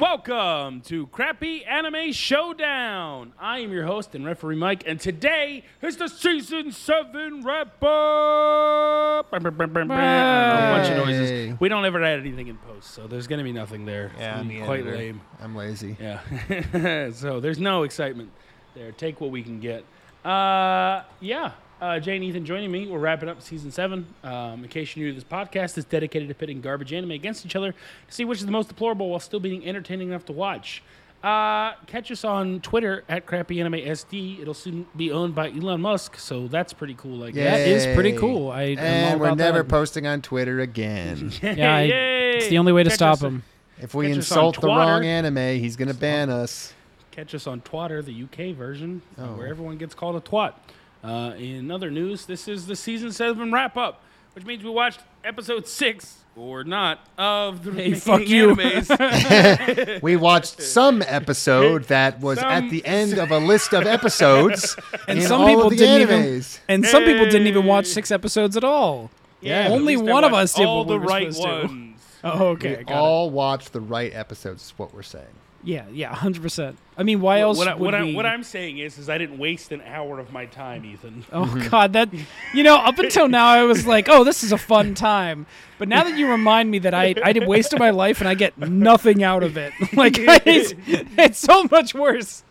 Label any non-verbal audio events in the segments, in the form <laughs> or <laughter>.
Welcome to Crappy Anime Showdown. I am your host and referee Mike, and today is the season seven wrap up. A bunch of noises. We don't ever add anything in post, so there's gonna be nothing there. It's Yeah, gonna be quite either. lame. I'm lazy. Yeah. <laughs> so there's no excitement there. Take what we can get. Uh, yeah. Uh, Jay and Ethan joining me. We're wrapping up season seven. Um, in case you're new to this podcast, is dedicated to pitting garbage anime against each other to see which is the most deplorable while still being entertaining enough to watch. Uh, catch us on Twitter at Crappy Anime SD. It'll soon be owned by Elon Musk, so that's pretty cool. I guess. That is pretty cool. I- I'm all and we're about never that. posting on Twitter again. <laughs> Yeah, I- it's the only way to Catch stop us- him. if we Catch us on insult the wrong anime, he's gonna ban us. Catch us on Twatter, the UK version, Oh. where everyone gets called a twat. Uh, in other news, this is the season seven wrap up, which means we watched episode six or not of the remaining fuck you. animes. <laughs> We watched some episode that was Some- at the end of a list of episodes, <laughs> And in some all people of the didn't even- animes. And some people didn't even watch six episodes at all. yeah, at Only one of us did all what we the were right supposed to. ones. <laughs> Oh, okay. We got it. all watched the right episodes. Is what we're saying. Yeah, yeah, hundred percent. I mean, why else What, I, would what, I, we? what I'm saying is, is I didn't waste an hour of my time, Ethan. <laughs> Oh Mm-hmm. God, that you know, up until now I was like, oh, this is a fun time. But now that you remind me that I I did wasted my life and I get nothing out of it, <laughs> like it's, it's so much worse.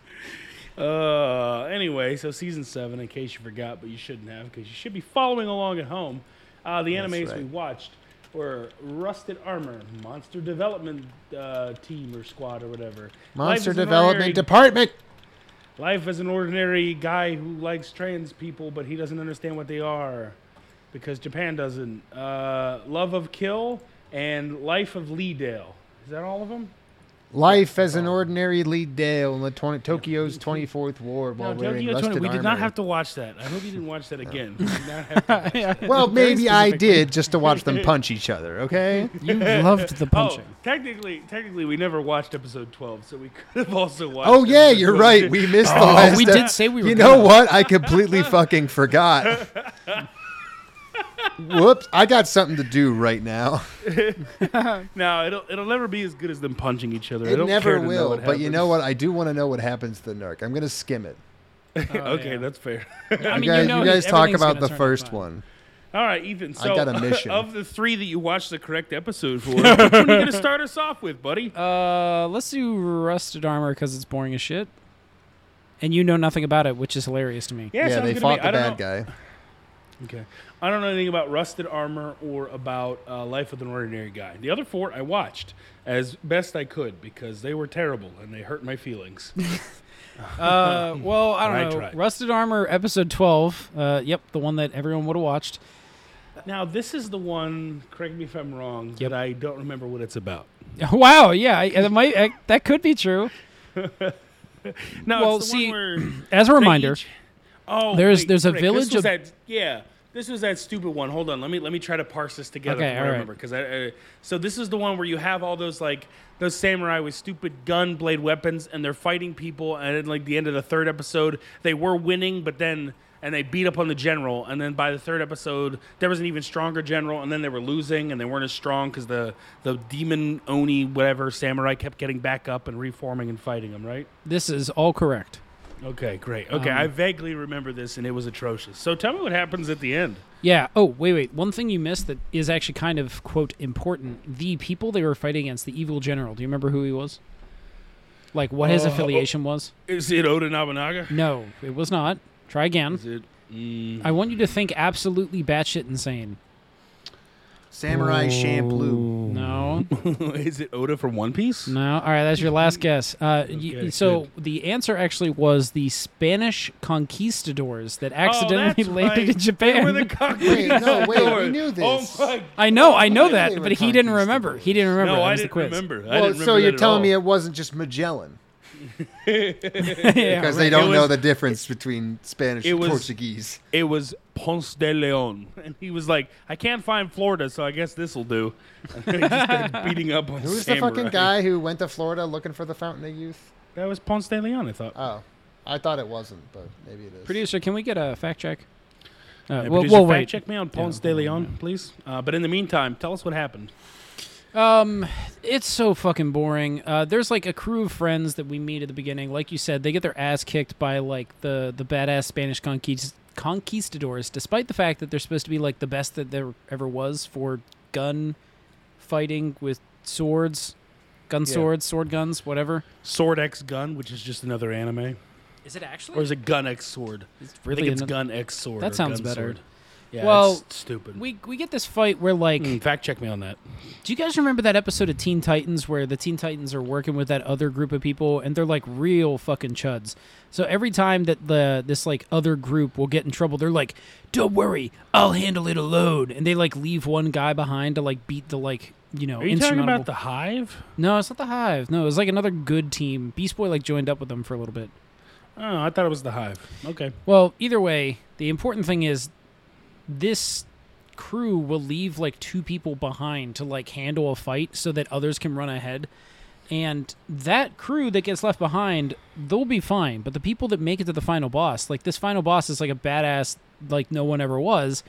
Uh, anyway, so season seven, in case you forgot, but you shouldn't have, because you should be following along at home. Uh, the That's animes right. we watched were Rusted Armor, Monster Development uh, Team or Squad or whatever. Monster Development ordinary- Department. Life as an ordinary guy who likes trans people, but he doesn't understand what they are, because Japan doesn't. Uh, Love of Kill and Life of Leadale. Is that all of them? Life as an ordinary lead Dale in the 20, Tokyo's 24th war while No, wearing Tokyo 20. We did not have to watch that. I hope you didn't watch that again. <laughs> We did not have to watch <laughs> that. Well, maybe I did just to watch them punch each other. <laughs> Okay. You loved the oh, punching. Oh, technically, technically, we never watched episode twelve, so we could have also watched. Oh yeah, you're 12. right. We missed the Oh, last. we did say we were You know what? I completely fucking forgot. Whoops! I got something to do right now. <laughs> No, it'll it'll never be as good as them punching each other. I It don't never care to know will. what But you know what? I do want to know what happens to the Narc. I'm gonna skim it. <laughs> okay, yeah. that's fair. I You mean, guys, you, know you guys talk about the first one. All right, Ethan. I got a <laughs> mission. of the three that you watched the correct episode for, which one are you gonna start us off with, buddy? Uh, let's do rusted armor because it's boring as shit, and you know nothing about it, which is hilarious to me. Yeah, Yeah, they fought me. The bad know- guy. Okay. I don't know anything about Rusted Armor or about uh, Life with an Ordinary Guy. The other four I watched as best I could because they were terrible and they hurt my feelings. <laughs> Uh, <laughs> well, I I don't know. tried. Rusted armor, episode twelve. Uh, yep, the one that everyone would have watched. now, this is the one, correct me if I'm wrong, Yep. that I don't remember what it's about. <laughs> Wow, yeah, I, that might I, that could be true. No, Well, see, <clears throat> As a reminder, each- oh, there's- wait, there's a village of- yeah, this was that stupid one. Hold on, let me let me try to parse this together. Okay, all I right. remember because I. Uh, so this is the one where you have all those like those samurai with stupid gun blade weapons, and they're fighting people. And at like the end of the third episode, they were winning, but then and they beat up on the general. And then by the third episode, there was an even stronger general, and then they were losing, and they weren't as strong because the the demon oni whatever samurai kept getting back up and reforming and fighting them. Right. this is all correct. Okay, great. Okay, Um, I vaguely remember this, and it was atrocious. So tell me what happens at the end. Yeah. Oh, wait, wait. One thing you missed that is actually kind of quote important. The people they were fighting against, the evil general. Do you remember who he was? Like what his Uh, affiliation was? Is it Oda Nobunaga? No, it was not. Try again. Is it? Mm, I want you to think absolutely batshit insane. Samurai Champloo. No, <laughs> is it Oda from One Piece? no. All right, that's your last guess. Uh, y- Okay, so the answer actually was the Spanish conquistadors that accidentally oh, that's <laughs> landed right. in Japan. They were the <laughs> Wait, no, wait. We conquistadors. knew this. Oh my! I know, I know They that, were but he didn't remember. He didn't remember. No, that I was the didn't quiz. remember. I Well, didn't so remember you're at telling all. me it wasn't just Magellan? <laughs> because they don't It know the difference between Spanish it and was- Portuguese. It was Ponce de Leon, and he was like, "I can't find Florida, so I guess this will do." And <laughs> he just beating up on Who's samurai. the fucking guy who went to Florida looking for the Fountain of Youth? That was Ponce de Leon, I thought. Oh, I thought it wasn't, but maybe it is. Producer, can we get a fact check? Uh, Yeah, we'll, fact wait. check me on Ponce de Leon, please. Uh, but in the meantime, tell us what happened. Um, it's so fucking boring. Uh, there's like a crew of friends that we meet at the beginning. Like you said, they get their ass kicked by like the the badass Spanish conquist- conquistadors, despite the fact that they're supposed to be like the best that there ever was for gun fighting with swords, gun Yeah. swords, sword guns, whatever. Sword X Gun, which is just another anime, Is it actually? or is it Gun X Sword? it's I think it's ano- Gun X Sword. That sounds Gun better. Sword. Yeah, Well, it's stupid. We we get this fight where like Mm, fact check me on that. Do you guys remember that episode of Teen Titans where the Teen Titans are working with that other group of people and they're like real fucking chuds? So every time that the this like other group will get in trouble, they're like, "Don't worry, I'll handle it alone," and they like leave one guy behind to like beat the like you know Are you talking insurmountable- about the Hive? No, it's not the Hive. No, it was like another good team. Beast Boy like joined up with them for a little bit. Oh, I thought it was the Hive. Okay. Well, either way, the important thing is this crew will leave like two people behind to like handle a fight so that others can run ahead. And that crew that gets left behind, they'll be fine. But the people that make it to the final boss, like this final boss is like a badass like no one ever was.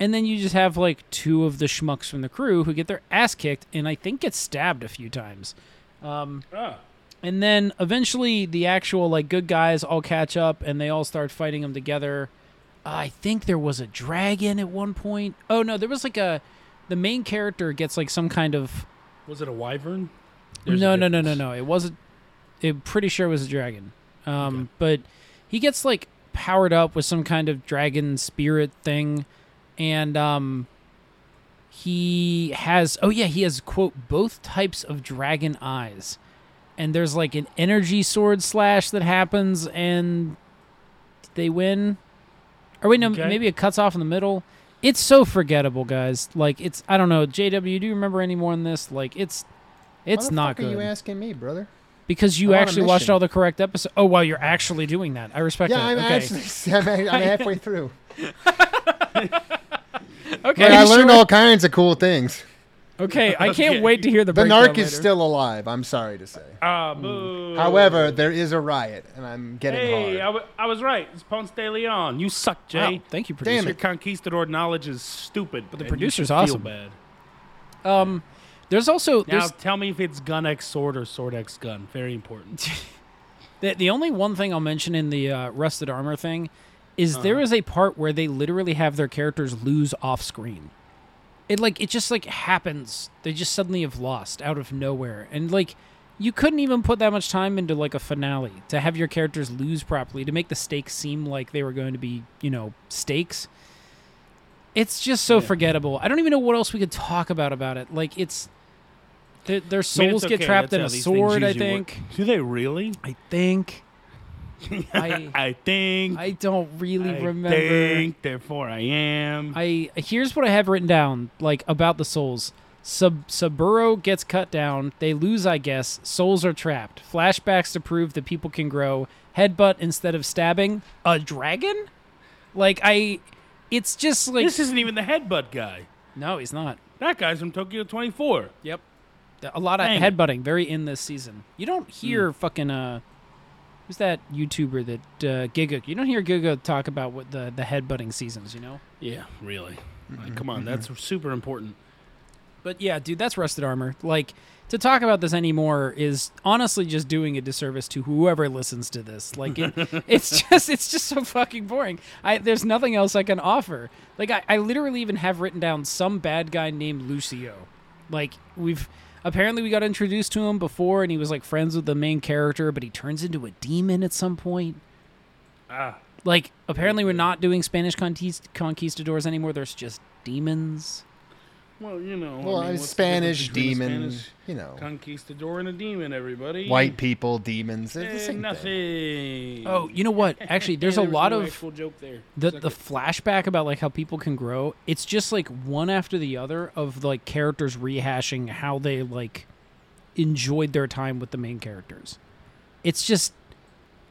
And then you just have like two of the schmucks from the crew who get their ass kicked and I think get stabbed a few times. Um, Ah. and then eventually the actual like good guys all catch up and they all start fighting them together. I think there was a dragon at one point. Oh no, there was like a the main character gets like some kind of Was it a Wyvern? There's a no no no no no. It wasn't. It pretty sure it was a dragon. Um, but he gets like powered up with some kind of dragon spirit thing, and um, he has oh yeah he has quote both types of dragon eyes, and there's like an energy sword slash that happens and they win. Or wait no Okay. maybe it cuts off in the middle. It's so forgettable, guys. Like it's I don't know. JW, do you remember any more in this? Like it's it's Why the not fuck Are good you asking me, brother? because you I'm actually watched all the correct episodes. Oh, well, you're actually doing that. I respect Yeah, that. I'm okay. actually <laughs> I'm, I'm halfway through. <laughs> okay. But I learned sure? all kinds of cool things. Okay, <laughs> I can't Okay. wait to hear the The breakdown narc is later. still alive. I'm sorry to say. Ah, boo. However, there is a riot, and I'm getting Hey, I, hard. w- I was right. It's Ponce de Leon. You suck, Jay. Wow, thank you, producer. Damn producer. Your conquistador knowledge is stupid. But the producer's awesome. Feel bad. Um, there's also Now there's tell me if it's Gun X Sword or Sword X Gun. Very important. <laughs> the, the only one thing I'll mention in the uh, rusted armor thing is there Uh-huh. is a part where they literally have their characters lose off screen. It like it just like happens. They just suddenly have lost out of nowhere, and like you couldn't even put that much time into like a finale to have your characters lose properly to make the stakes seem like they were going to be you know stakes. It's just so Yeah. forgettable. I don't even know what else we could talk about about it. Like it's their, their I mean, souls it's get okay. trapped That's in a sword. I usually work. think. Do they really? I think. I <laughs> I think. I don't really remember. I remember. think. Therefore, I am. I here's what I have written down, like about the souls. Sub Saburo gets cut down. They lose, I guess. Souls are trapped. Flashbacks to prove that people can grow. Headbutt instead of stabbing. A dragon? Like I, it's just like this isn't even the headbutt guy. no, he's not. That guy's from Tokyo 24. Yep. A lot of Dang headbutting, very in this season. You don't hear fucking uh, who's that YouTuber that uh, Gigguk? You don't hear Gigguk talk about what the the headbutting seasons. You know. Yeah, really. Like, come on, that's super important. But yeah, dude, that's rusted armor. Like to talk about this anymore is honestly just doing a disservice to whoever listens to this. Like it, <laughs> it's just it's just so fucking boring. I there's nothing else I can offer. Like I, I literally even have written down some bad guy named Lucio. Like we've apparently we got introduced to him before and he was like friends with the main character, but he turns into a demon at some point. Ah, Like apparently we're not doing Spanish conquist- conquistadors anymore. There's just demons. Well, you know. Well, I mean, it's what's the difference Spanish between a demon, Spanish you know, conquistador and a demon, everybody. white people, demons. They're the Eh, same thing. Oh, you know what? Actually, there's a <laughs> There was lot no of actual joke there. the Suck the it. flashback about like how people can grow it's just like one after the other of like characters rehashing how they like enjoyed their time with the main characters it's just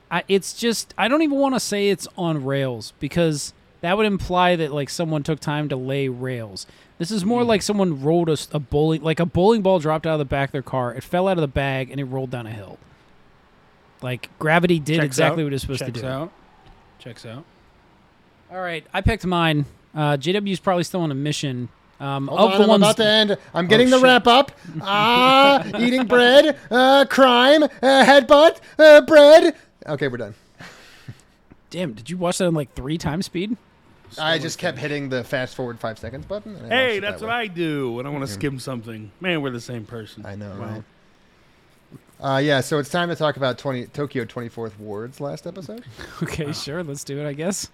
I, it's just I don't even want to say it's on rails because that would imply that like someone took time to lay rails. This is Hmm. more like someone rolled a bowling like a bowling ball dropped out of the back of their car. It fell out of the bag and it rolled down a hill. Like gravity did Checks exactly out. what it's supposed Checks to do. out. Checks out. All right, I picked mine. Uh, JW's probably still on a mission. Um, Hold of on, the I'm ones, about to end. I'm getting Oh, the shit. wrap up. <laughs> Ah, eating bread, uh, crime, uh, headbutt, uh, bread. Okay, we're done. damn, did you watch that in like three times speed? I just kept hitting the fast forward five seconds button. and I watched Hey, it that's that what way. I do when I want to skim something. Man, we're the same person. I know, Wow. right? Uh, yeah, so it's time to talk about 20, Tokyo 24th Ward's last episode. <laughs> Okay, sure, let's do it. I guess.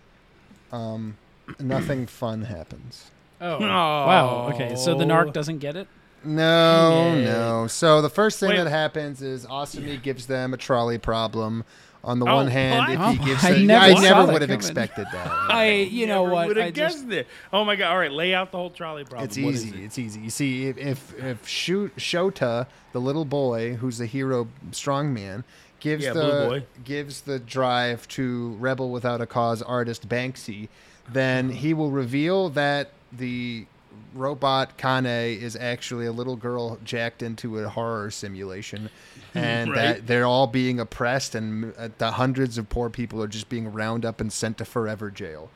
Um, nothing fun happens. Oh, wow. Okay, so the narc doesn't get it. No, Yeah. no. So the first thing Wait. that happens is Asumi gives them a trolley problem. On the Oh, one hand, what? if he Oh, gives <laughs> I them, never I never would have coming. expected that. <laughs> I, you know Never what? would I have just it. Oh my god! All right, lay out the whole trolley problem. It's What is easy. it? It's easy. You see, if if, if Shu- Shota, the little boy who's the hero strongman, gives Yeah, the boy. gives the drive to Rebel Without a Cause artist Banksy, then <sighs> he will reveal that the robot Kane is actually a little girl jacked into a horror simulation, <laughs> and Right. that they're all being oppressed, and uh, the hundreds of poor people are just being round up and sent to forever jail.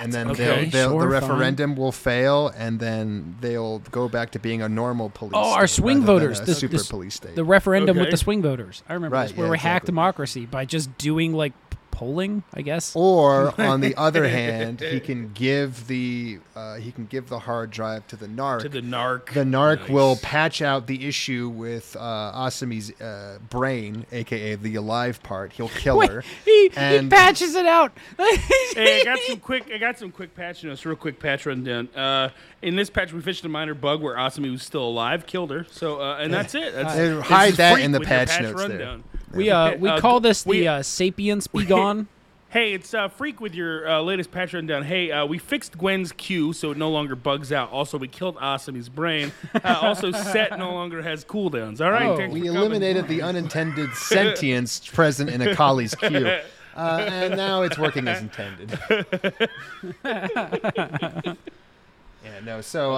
And then Okay. they'll, they'll, Sure, the fine. referendum will fail, and then they'll go back to being a normal police. Oh, our swing rather than voters, a the- super the- police state. the referendum with the swing voters. I remember Right, this, where yeah, we hacked exactly. democracy by just doing like p- polling. I guess. or <laughs> on the other hand, he can give the uh, he can give the hard drive to the narc. To the narc. the narc Nice. will patch out the issue with uh, Asumi's uh, brain, aka the alive part. He'll <laughs> kill Wait, her. he, he patches it out. <laughs> hey, I got some quick. I got some quick patch notes. Real quick patch rundown. Uh, in this patch, we fished a minor bug where Asumi was still alive, killed her. So, uh, and that's it. That's, Uh, hide that in the with your patch notes there. Rundown. we uh we Uh, call this the we- uh, sapiens <laughs> be gone. <laughs> Hey, it's uh, Phreak with your uh, latest patch rundown. Hey, uh, we fixed Gwen's Q so it no longer bugs out. Also, we killed Asumi's brain. <laughs> Uh, also, Sett no longer has cooldowns. All right, Oh. We for coming. eliminated the unintended sentience present in Akali's Q. Uh, and now it's working as intended. yeah, no. So, uh,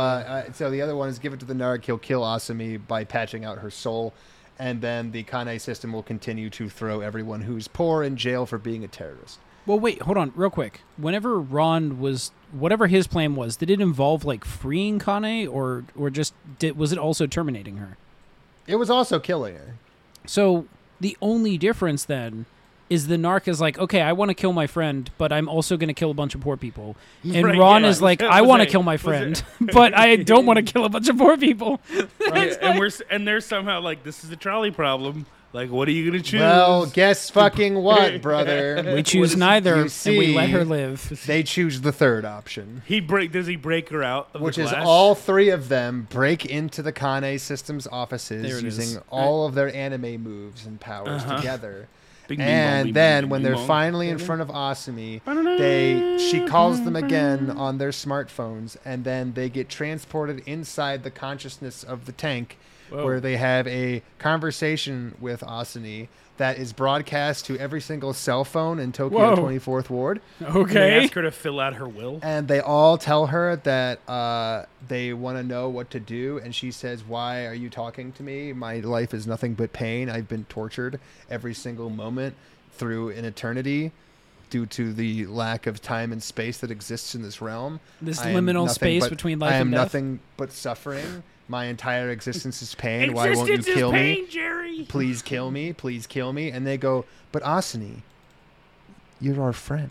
uh, so the other one is give it to the Narc. He'll kill Asumi by patching out her soul, and then the Kane system will continue to throw everyone who's poor in jail for being a terrorist. Well, wait, hold on, real quick. Whenever Ron was, whatever his plan was, did it involve like freeing Kane, or or just did was it also terminating her? It was also killing her. So the only difference then is the narc is like, okay, I want to kill my friend, but I'm also going to kill a bunch of poor people, <laughs> and Right, Ron yeah. is <laughs> like, I want to kill my friend, <laughs> but I don't want to kill a bunch of poor people. Yeah, and we're and they're somehow like, this is a trolley problem. Like, what are you gonna choose? Well, guess fucking what, brother? We choose You neither, and we let her live. They choose the third option. he break. Does he break her out? Of which the is all three of them break into the Kane Systems offices There it using is. all of their anime moves and powers Uh-huh. together. Bing, And bing, then bing, when bing, they're finally in front of Asumi, they she calls them again on their smartphones, and then they get transported inside the consciousness of the tank, Whoa. where they have a conversation with Asumi that is broadcast to every single cell phone in Tokyo Whoa. 24th Ward. Okay. They Okay. ask her to fill out her will. And they all tell her that uh, they want to know what to do. And she says, Why are you talking to me? My life is nothing but pain. I've been tortured every single moment through an eternity due to the lack of time and space that exists in this realm. This I liminal space but- between life and I am and death. nothing but suffering. My entire existence is pain. Why won't you Existence is kill me? Jerry. please kill me, please kill me. And they go, but Asumi, you're our friend.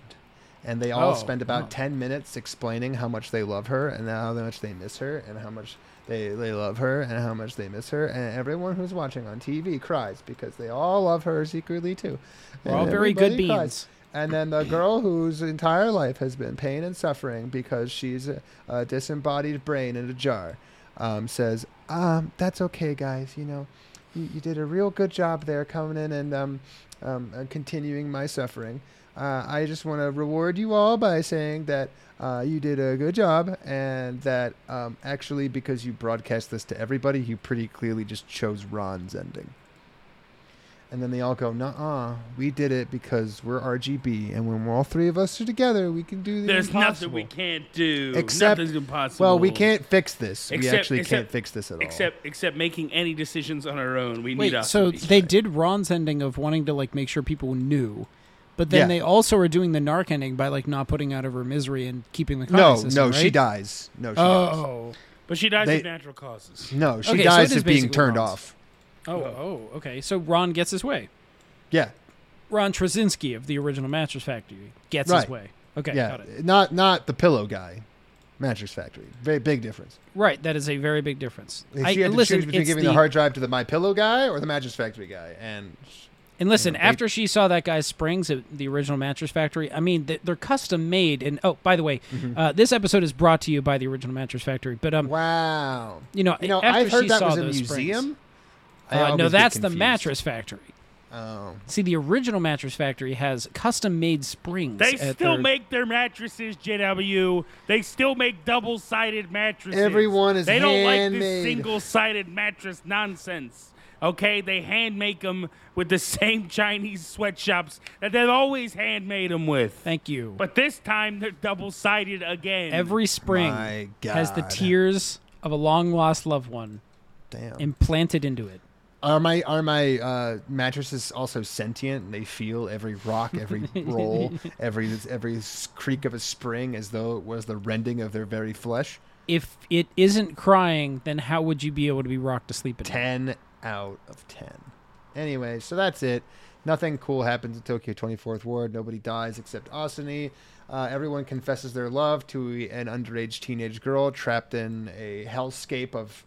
And they all Oh, spend about oh. 10 minutes explaining how much they love her and how much they miss her and how much they, they love her and how much they miss her. And everyone who's watching on TV cries because they all love her secretly too. We're all very good everybody cries. beings. And then the girl whose entire life has been pain and suffering because she's a, a disembodied brain in a jar um, says, um, That's okay, guys. You know, you, you did a real good job there coming in and um, uh, continuing my suffering. Uh, I just want to reward you all by saying that uh, you did a good job and that um, actually, because you broadcast this to everybody, you pretty clearly just chose Ron's ending. And then they all go, "Nuh-uh, we did it because we're RGB, and when we're all three of us are together, we can do the There's impossible." nothing we can't do. Except- Nothing's impossible. Well, we can't fix this. we actually except- can't fix this at all. Except, except making any decisions on our own. We need Wait, us. so to be- they did Ron's ending of wanting to like make sure people knew, but then Yeah. they also are doing the narc ending by like not putting out of her misery and keeping the no, conscious, no, she dies. No, she dies. Oh, but she dies they- of natural causes. No, she Okay, dies it is of being turned Ron's. off. Oh, oh, okay. So Ron gets his way. Yeah, Ron Trzcinski of the original Mattress Factory gets Right. his way. Okay, yeah. got it. Not not the pillow guy. Mattress Factory. Very big difference. Right, that is a very big difference. She I, had to listen, choose between giving the, the hard drive to the My Pillow guy or the Mattress Factory guy, and and listen, you know, they- after she saw that guy's springs at the original Mattress Factory, I mean, they're custom made. And oh, by the way, Mm-hmm. uh, this episode is brought to you by the original Mattress Factory. But um, wow. you know, You know, I've heard that was a springs- museum. I Uh, no, that's the. Mattress Factory. Oh, See, the original Mattress Factory has custom made springs. They still their- make their mattresses, JW. They still make double-sided mattresses. Everyone is They don't like this single-sided mattress nonsense. Okay, they hand make them with the <laughs> same Chinese sweatshops that they've always handmade them with. Thank you. But this time they're double-sided again. Every spring has the tears of a long lost loved one damn. implanted into it. Are my are my uh, mattresses also sentient? They feel every rock, every <laughs> roll, every every creak of a spring, as though it was the rending of their very flesh. If it isn't crying, then how would you be able to be rocked to sleep at night? Ten out of ten. Anyway, so that's it. Nothing cool happens in Tokyo 24th Ward. Nobody dies except Asumi. Uh, everyone confesses their love to an underage teenage girl trapped in a hellscape of,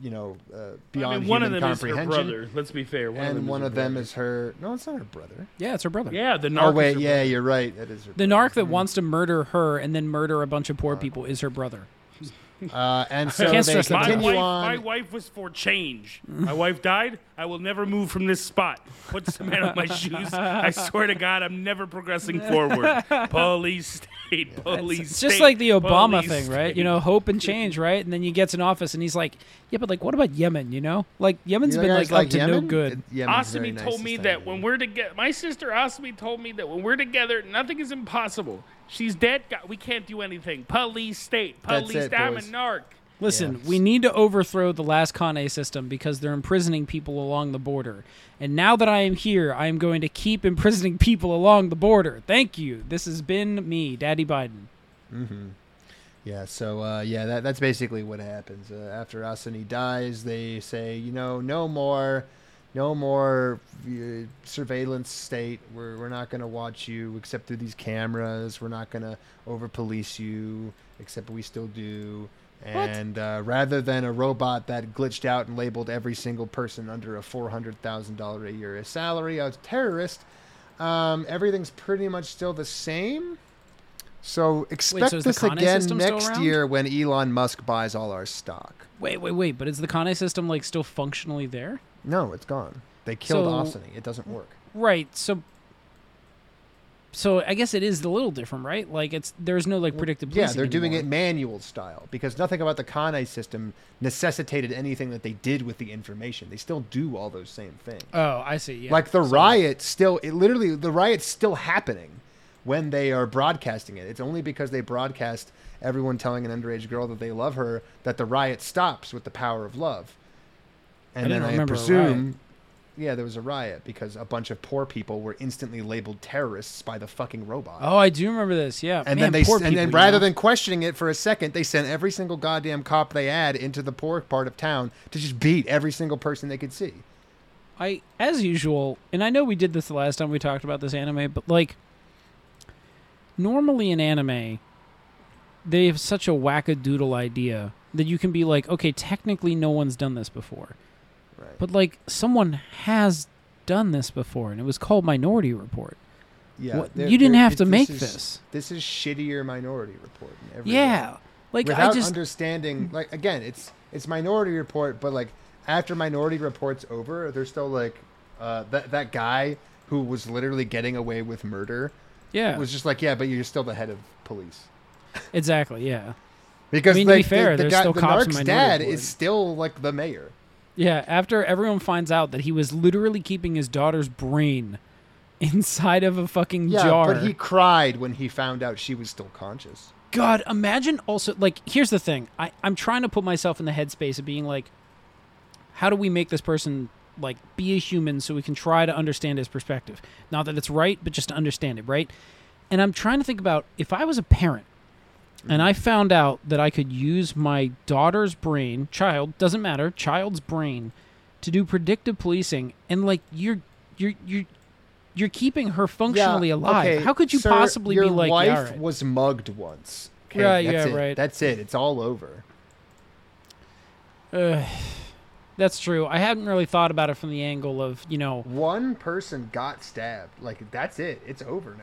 you know, uh, beyond I mean, one of human them is her comprehension. brother. Let's be fair. One of and them one is of her them brother. is her. No, it's not her brother. Yeah, it's her brother. Yeah, the narc. Oh is wait, her yeah, brother. you're right. That is her. The brother. narc that wants to murder her and then murder a bunch of poor people is her brother. Uh, and <laughs> so Can't they stress that My wife, on. my wife was for change. <laughs> My wife died. I will never move from this spot. Put cement on my <laughs> shoes. I swear to God, I'm never progressing forward. Police state, police It's just like the Obama police thing, right? state. You know, hope and <laughs> change, right? And then you gets in office and he's like, "Yeah, but like, what about Yemen? You know, like Yemen's You been guys like, up to no good." It- Yemen's Asumi nice told this me that when we're together, my sister Asumi told me that when we're together, nothing is impossible. She's dead. God, we can't do anything. Police state, police. it, I'm a narc. Listen, Yeah. we need to overthrow the last Kane system because they're imprisoning people along the border. And now that I am here, I am going to keep imprisoning <laughs> people along the border. Thank you. This has been me, Daddy Biden. Hmm. Yeah, so uh, yeah, that, that's basically what happens. Uh, after Asumi dies, they say, you know, no more, no more uh, surveillance state. We're, we're not going to watch you except through these cameras. We're not going to over police you, except we still do. And uh, rather than a robot that glitched out and labeled every single person under a $400,000 a year salary a terrorist, um, everything's pretty much still the same. So expect so this again next year when Elon Musk buys all our stock. Wait, wait, wait. But is the Kane system like still functionally there? No, it's gone. They killed So-. It doesn't work. Right. So. So I guess it is a little different, right? Like it's there's no like predictive. Yeah, they're doing it manual style because nothing about the Kane system necessitated anything that they did with the information. They still do all those same things. Oh, I see. Yeah. like the So- riot still it literally the riot's still happening when they are broadcasting it it's only because they broadcast everyone telling an underage girl that they love her that the riot stops with the power of love and I then i presume. Yeah there was a riot because a bunch of poor people were instantly labeled terrorists by the fucking robot Oh, I do remember this. Yeah. and Man, then they and then people, you rather know? than questioning it for a second they sent every single goddamn cop they had into the poor part of town to just beat every single person they could see I, as usual, and I know we did this the last time we talked about this anime, but like, normally in anime, they have such a wackadoodle idea that you can be like, okay, technically no one's done this before, right but like someone has done this before, and it was called Minority Report. yeah What- they're- you didn't have to this make is- this. This is shittier Minority Report. In every way. Yeah, like Without I just understanding, like again, it's it's Minority Report, but like after Minority Report's over, there's still like uh, that that guy who was literally getting away with murder yeah, was just like, yeah, but you're still the head of police. <laughs> exactly, yeah. Because I mean, to be fair, the, the guy, still the cops in narc's dad Report. is still like the mayor. Yeah, after everyone finds out that he was literally keeping his daughter's brain <laughs> inside of a fucking Yeah, jar. but he cried when he found out she was still conscious. God, imagine also like here's the thing. I, I'm trying to put myself in the headspace of being like, how do we make this person like be a human so we can try to understand his perspective? Not that it's right, but just to understand it, right? And I'm trying to think about if I was a parent and I found out that I could use my daughter's brain, child, doesn't matter, child's brain, to do predictive policing and like you're you're you're you're keeping her functionally Yeah, alive. okay, How could you sir, possibly be like, Your wife yeah, all right. was mugged once. Okay, Right, yeah, it. right. That's it. It's all over. Uh, that's true. I hadn't really thought about it from the angle of, you know, One person got stabbed. Like that's it. It's over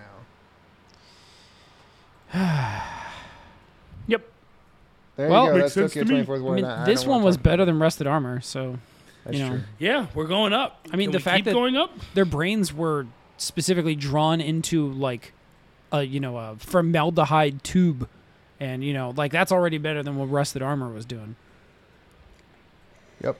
now. <sighs> <sighs> <sighs> Yep. There Well, you go. makes That's sense Tokyo to me. 24th I mean, I- I this one was better than Rusted Armor, so. That's you know. true. Yeah, we're going up. I mean, Can the we fact keep that- going up. their brains were specifically drawn into like a, you know, a formaldehyde tube and, you know, like that's already better than what Rusted Armor was doing. Yep.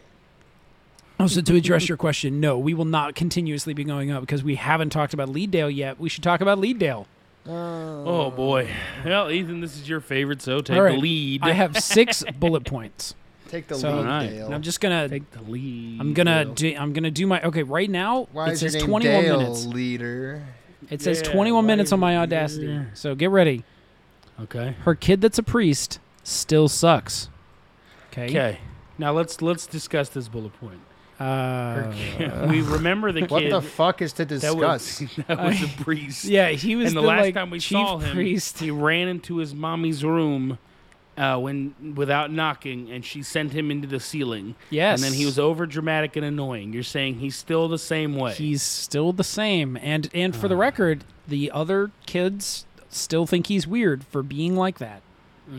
Oh, also, to address your question, no, we will not continuously be going up because we haven't talked about Leadale yet. We should talk about Leadale. Oh. oh boy. Well, Ethan, this is your favorite, so take All right. the lead. I have six <laughs> bullet points. Take the So- lead, Alright. Dale. And I'm just gonna take the lead. I'm gonna do, I'm gonna do my okay right now. Why it is your says name 21 Dale, minutes. leader? It says Yeah, 21 why minutes on my audacity. there? So get ready. Okay. Her kid that's a priest still sucks. Okay. Okay. Now let's let's discuss this bullet point. Uh, we remember the kid <laughs> What the fuck is to that discuss? was <laughs> that was a priest. <laughs> yeah, he was and the, the, last like, time we saw him, priest. he ran into his mommy's room uh, when without knocking, and she sent him into the ceiling. Yes. And then he was over dramatic and annoying. You're saying he's still the same way. He's still the same, and and Uh. for the record, the other kids still think he's weird for being like that.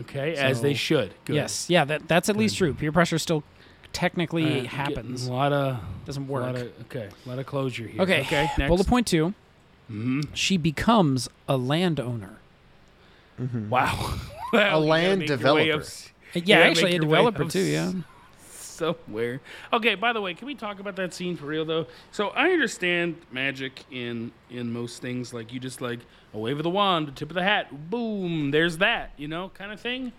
okay, as they should. Good. Yes, yeah, that that's at least true. Peer pressure still technically Uh, happens. A lot of Doesn't a lot work. of, okay, a lot of closure here. Okay. Okay. Next. Bullet point two. Mhm. She becomes a landowner. Wow. Well, <laughs> A land make your way developer. up Yeah, actually a developer too. Yeah. somewhere. Okay, by the way, can we talk about that scene for real though? So I understand magic in in most things, like you just like a wave of the wand, a tip of the hat, boom, there's that, you know, kind of thing.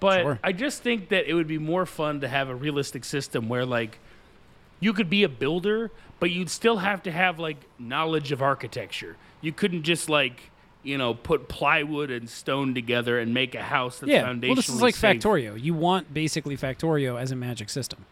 But Sure. I just think that it would be more fun to have a realistic system where like you could be a builder, but you'd still have to have like knowledge of architecture. You couldn't just like you know put plywood and stone together and make a house that's Yeah. foundationally Well, this is like safe. Factorio. You want basically Factorio as a magic system.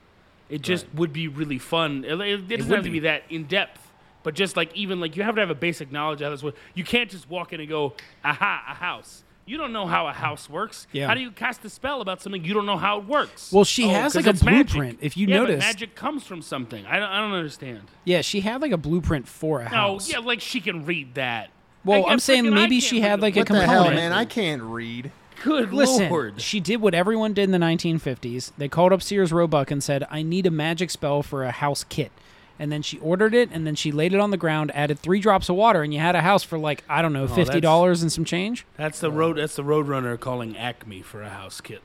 It just would be really fun. It, it doesn't would have to be. be that in depth, but just like even like you have to have a basic knowledge of this. You can't just walk in and go, "Aha, a house." You don't know how a house works. Yeah. How do you cast a spell about something you don't know how it works? Well, she Oh, has, 'cause like, a it's magic. blueprint, if you yeah, noticed. but magic comes from something. I don't, I don't understand. Yeah, she had like a blueprint for a No, house. yeah, like she can read that. Well, I'm saying maybe she had, a like, a What the blueprint. hell, man? I can't read. Good Listen, lord. she did what everyone did in the 1950s. They called up Sears Roebuck and said, "I need a magic spell for a house kit." And then she ordered it, and then she laid it on the ground, added three drops of water, and you had a house for like I don't know, fifty dollars and some change. That's the road. That's the roadrunner calling Acme for a house kit.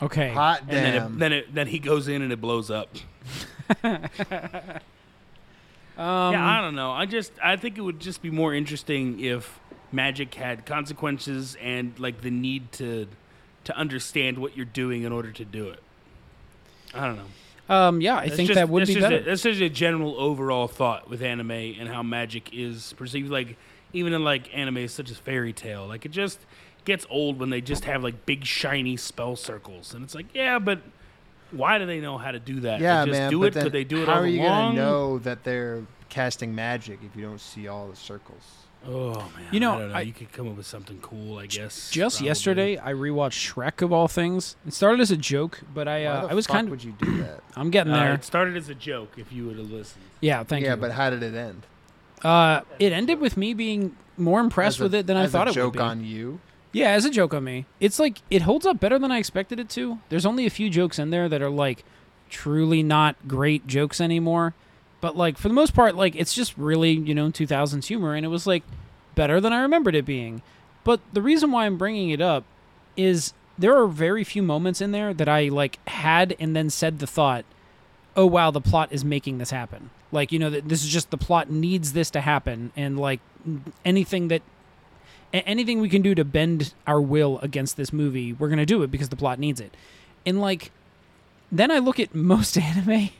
Okay, Hot And then damn. it, then it, then he goes in and it blows up. <laughs> um, yeah, I don't know. I just I think it would just be more interesting if magic had consequences and like the need to to understand what you're doing in order to do it. I don't know. Um, yeah, I That's think just- that would be better. A, that's just a general overall thought with anime and how magic is perceived. Like even in like anime such as Fairy Tail, like it just gets old when they just have like big shiny spell circles, and it's like yeah, but why do they know how to do that? yeah, they just man. do but it. Could they do it how all are you along? gonna know that they're casting magic if you don't see all the circles? Oh man, You know, I don't know. I- you could come up with something cool, I guess. Just probably. yesterday, I rewatched Shrek of all things. It started as a joke, but I, uh, the I was fuck kind of would you do that? <clears throat> I'm getting Uh, there. it started as a joke. If you would have listened, yeah, thank yeah, you. Yeah, but how did it end? uh, it ended with me being more impressed a- with it than I thought it would be. Joke on you. Yeah, as a joke on me. It's like it holds up better than I expected it to. There's only a few jokes in there that are like truly not great jokes anymore. But like for the most part, like it's just really, you know, 2000s humor and it was like better than I remembered it being. But the reason why I'm bringing it up is there are very few moments in there that I like had and then said the thought, oh wow, the plot is making this happen. Like you know, this is just the plot needs this to happen, and like anything that anything we can do to bend our will against this movie, we're gonna do it because the plot needs it. And like, then I look at most <laughs> anime,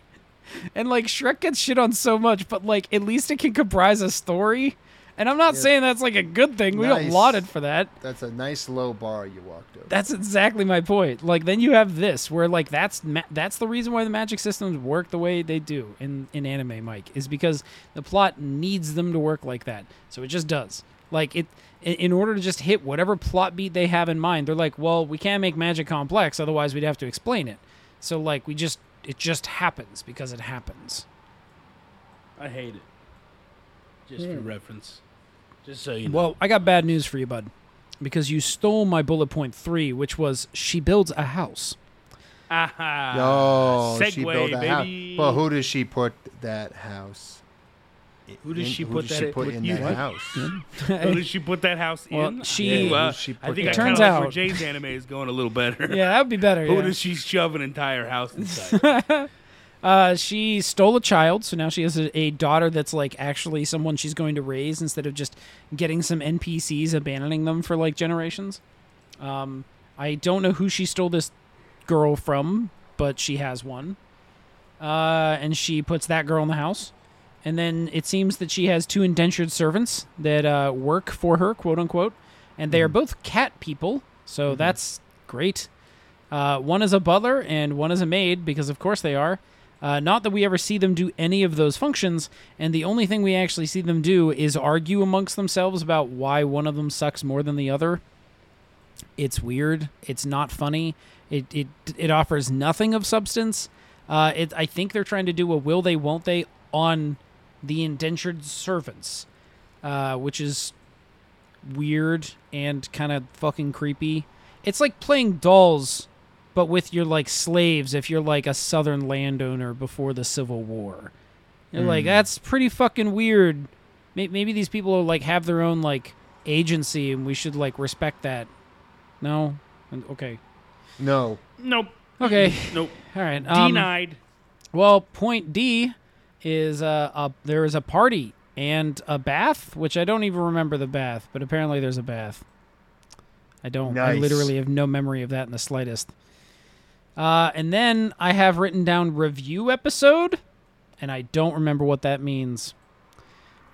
and like Shrek gets shit on so much, but like at least it can comprise a story. And I'm not Yeah. saying that's like a good thing. We don't laud it for that. That's a nice low bar you walked over. That's exactly my point. Like then you have this where like that's ma- that's the reason why the magic systems work the way they do in in anime, Mike, is because the plot needs them to work like that. So it just does. Like it in, in order to just hit whatever plot beat they have in mind. They're like, "Well, we can't make magic complex otherwise we'd have to explain it." So like we just it just happens because it happens. I hate it. Just for hmm. reference. Just so you know. Well, I got bad news for you, bud. Because you stole my bullet point 3, which was she builds a house. Aha. Yo, Segue, she built a baby. house. Well, who does she put that house? Who does in- she who put does that she put in you? that house? <laughs> Who did she put that house Well, in? she- Ooh, uh, she I think I that Turns kind like out- Jay's anime is going a little better. <laughs> Yeah, that would be better. Who yeah. does she shove an entire house <laughs> inside? Uh, she stole a child, so now she has a, a daughter that's like actually someone she's going to raise instead of just getting some NPCs, abandoning them for like generations. Um, I don't know who she stole this girl from, but she has one. Uh, and she puts that girl in the house. And then it seems that she has two indentured servants that uh, work for her, quote unquote. And they are both cat people, so that's great. Uh, one is a butler and one is a maid, because of course they are. Uh, not that we ever see them do any of those functions, and the only thing we actually see them do is argue amongst themselves about why one of them sucks more than the other. It's weird. It's not funny. It it it offers nothing of substance. Uh, it I think they're trying to do a will they won't they on the indentured servants, uh, which is weird and kind of fucking creepy. It's like playing dolls but with your like slaves if you're like a southern landowner before the civil war you're like that's pretty fucking weird maybe these people are like have their own like agency and we should like respect that no okay No. nope. okay Nope. <laughs> all right um, Denied. well point d is uh, a, there is a party and a bath which i don't even remember the bath but apparently there's a bath. I don't i literally have no memory of that in the slightest. Uh, and then i have written down review episode and i don't remember what that means.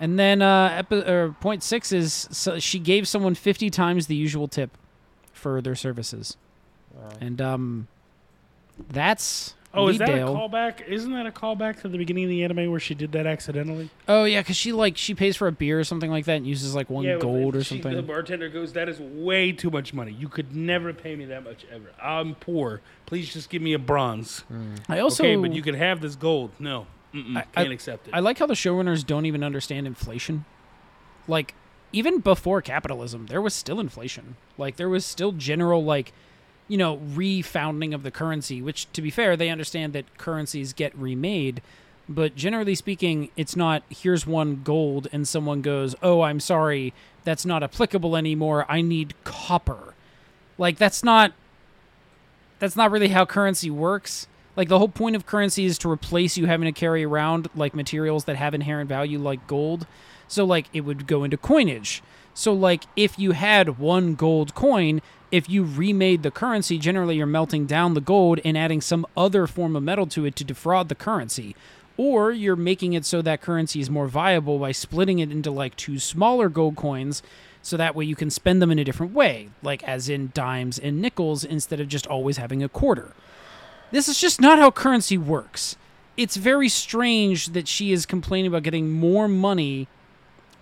And then uh, epi- or point six is so she gave someone 50 times the usual tip for their services. And um that's Oh, is that a callback? Isn't that a callback to the beginning of the anime where she did that accidentally? Oh yeah, because she like she pays for a beer or something like that and uses like one gold or she- something. The bartender goes, "That is way too much money. You could never pay me that much ever. I'm poor. Please just give me a bronze. I also okay, but you can have this gold. No, Mm-mm, I- can't accept it. I like how the showrunners don't even understand inflation. Like even before capitalism, there was still inflation. Like there was still general like you know refounding of the currency. Which to be fair, they understand that currencies get remade. But generally speaking, it's not here's one gold and someone goes, "Oh, I'm sorry, that's not applicable anymore. I need copper." Like that's not that's not really how currency works. Like the whole point of currency is to replace you having to carry around like materials that have inherent value like gold. So like it would go into coinage. So like if you had one gold coin, if you remade the currency, generally you're melting down the gold and adding some other form of metal to it to defraud the currency. Or you're making it so that currency is more viable by splitting it into like two smaller gold coins so that way you can spend them in a different way, like as in dimes and nickels instead of just always having a quarter. This is just not how currency works. It's very strange that she is complaining about getting more money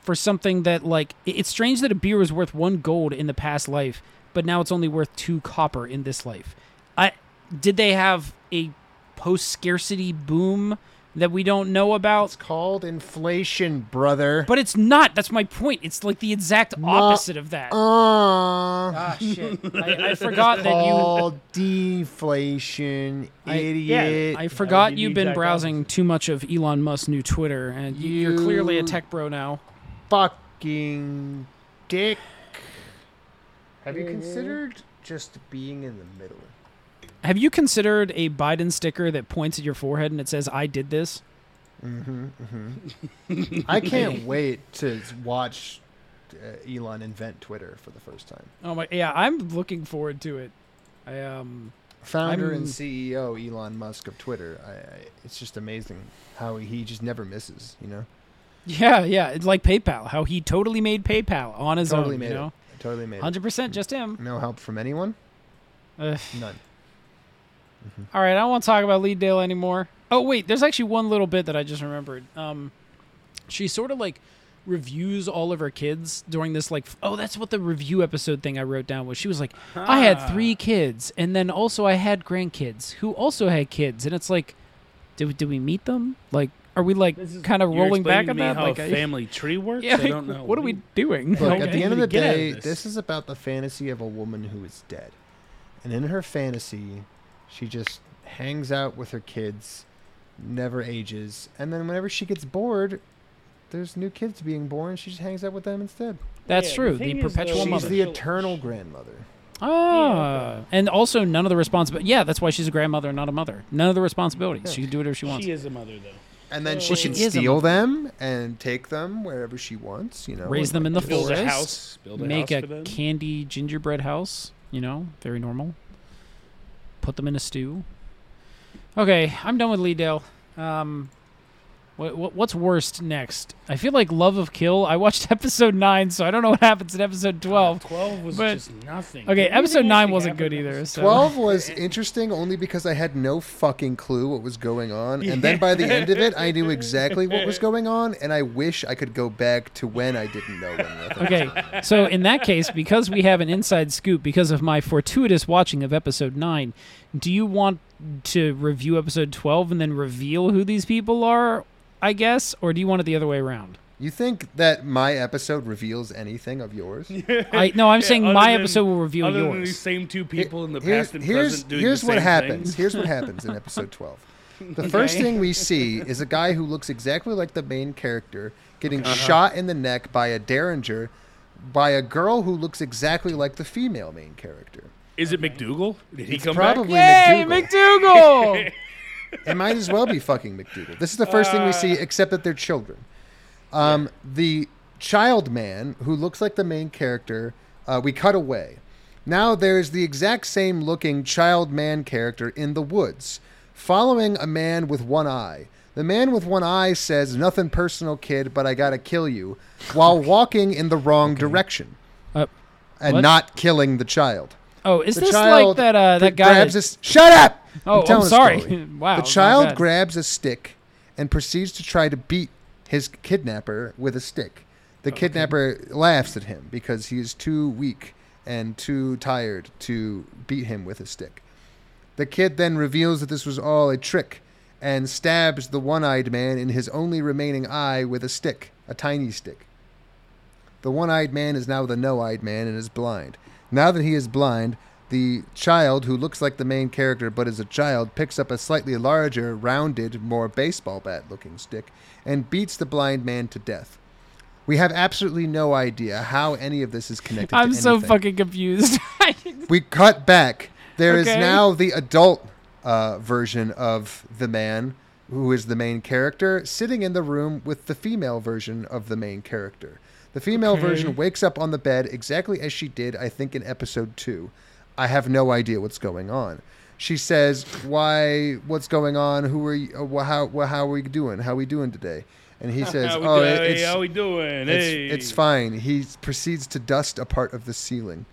for something that like it's strange that a beer was worth 1 gold in the past life, but now it's only worth 2 copper in this life. I did they have a post scarcity boom that we don't know about? It's called inflation, brother. But it's not. That's my point. It's like the exact opposite of that. uh, ah, shit. <laughs> I, I forgot that you. called deflation, I- idiot. I forgot be you've been exact browsing too much of Elon Musk's new Twitter, and you, you're clearly a tech bro now. fucking dick. Have you considered just being in the middle? Have you considered a Biden sticker that points at your forehead and it says "I did this"? <laughs> I can't wait to watch uh, Elon invent Twitter for the first time. Oh my, yeah, I'm looking forward to it. I um, Founder I'm- and CEO Elon Musk of Twitter. I, I, it's just amazing how he just never misses. You know, yeah, yeah, it's like PayPal. How he totally made PayPal on his totally own. made you know, it. Totally made hundred percent, mm. just him. No help from anyone. Ugh. None. Mm-hmm. All right, I don't want to talk about Leadale anymore. Oh wait, there's actually one little bit that I just remembered. Um, she sort of like reviews all of her kids during this like oh that's what the review episode thing I wrote down was she was like I had ah. three kids and then also I had grandkids who also had kids and it's like did did we meet them like are we like is- kind of rolling back on that like a I- family tree <laughs> works. yeah I don't know. what are we doing Look, Okay. at the end of the Get of day, this. this is about the fantasy of a woman who is dead. And in her fantasy, she just hangs out with her kids, never ages. And then whenever she gets bored, there's new kids being born. She just hangs out with them instead. that's Yeah, true the the, thing is, perpetual She's mother the She'll- eternal grandmother. ah and also none of the responsibility yeah that's why she's a grandmother and not a mother none of the responsibilities she can do whatever she wants She is a mother, though. And then she Well, can is a steal mother. them and take them wherever she wants, you know. Raise and, them in the like, Build forest. a house. Build a make house a for them. candy gingerbread house. You know, very normal. Put them in a stew. Okay, I'm done with Leadale. Um, what, what what's worst next? I feel like Love of Kill. I watched <laughs> episode nine, so I don't know what happens in episode uh, twelve. Twelve was but- just nothing. Okay, Everything episode nine wasn't good either. So. 12 was <laughs> interesting only because I had no fucking clue what was going on. And then by the end of it, I knew exactly what was <laughs> going on. And I wish I could go back to when I didn't know anything. Okay, so in that case, because we have an inside scoop because of my fortuitous watching of episode 9, do you want to review episode 12 and then reveal who these people are, I guess? Or do you want it the other way around? You think that my episode reveals anything of yours? <laughs> I No, I'm Yeah, saying my than- episode will reveal Other than these yours. same two people in the Here- past and here's present doing here's the what same happens. things. Here's what happens in <laughs> episode 12. <laughs> The first thing we see is a guy who looks exactly like the main character getting Uh-huh. shot in the neck by a derringer by a girl who looks exactly like the female main character. Is it McDougal? Did he It's come probably Yay, McDougal. McDougal! It might as well be fucking McDougal. This is the first thing we see, except that they're children. Um, The child man, who looks like the main character, uh, we cut away. Now there's the exact same looking child man character in the woods, following a man with one eye. The man with one eye says, Nothing personal, kid, but I gotta kill you, while walking in the wrong direction Uh, and what? not killing the child. Oh, is The this like that uh, that guy? grabs that- a Shut up! oh, I'm, a sorry. <laughs> wow. the child grabs a stick and proceeds to try to beat his kidnapper with a stick. The kidnapper laughs at him because he is too weak and too tired to beat him with a stick. The kid then reveals that this was all a trick and stabs the one eyed man in his only remaining eye with a stick, a tiny stick. The one eyed man is now the no eyed man and is blind. Now that he is blind, the child, who looks like the main character but is a child, picks up a slightly larger, rounded, more baseball bat looking stick and beats the blind man to death. We have absolutely no idea how any of this is connected I'm so anything. fucking confused. <laughs> We cut back. There is Okay. now the adult uh, version of the man, who is the main character, sitting in the room with the female version of the main character. The female Okay. version wakes up on the bed exactly as she did, I think, in episode two. I have no idea what's going on. She says, "Why? What's going on? Who are you? Uh, how? wh- how are we doing? How are we doing today?" And he <laughs> says, how we, "Oh, do- it- hey, it's, how we doing? it's, hey. it's fine. He proceeds to dust a part of the ceiling.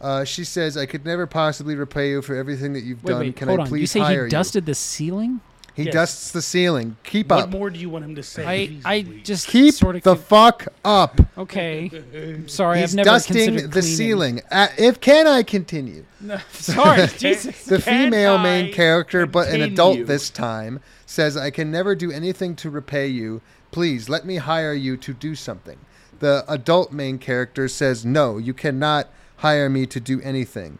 Uh, she says, "I could never possibly repay you for everything that you've wait, done. wait, Can hold I on. please You say hire he dusted the ceiling? You?" He Yes. dusts the ceiling. Keep up What up. more do you want him to say? I Please, I please. just Keep sort of the fuck up. okay. <laughs> I'm sorry, He's I've never dusting considered the cleaning. ceiling. Uh, if can I continue? <laughs> <laughs> Sorry, Jesus. The Can female I main character, but an adult continue? this time, says, "I can never do anything to repay you. Please let me hire you to do something." The adult main character says, "No, you cannot hire me to do anything."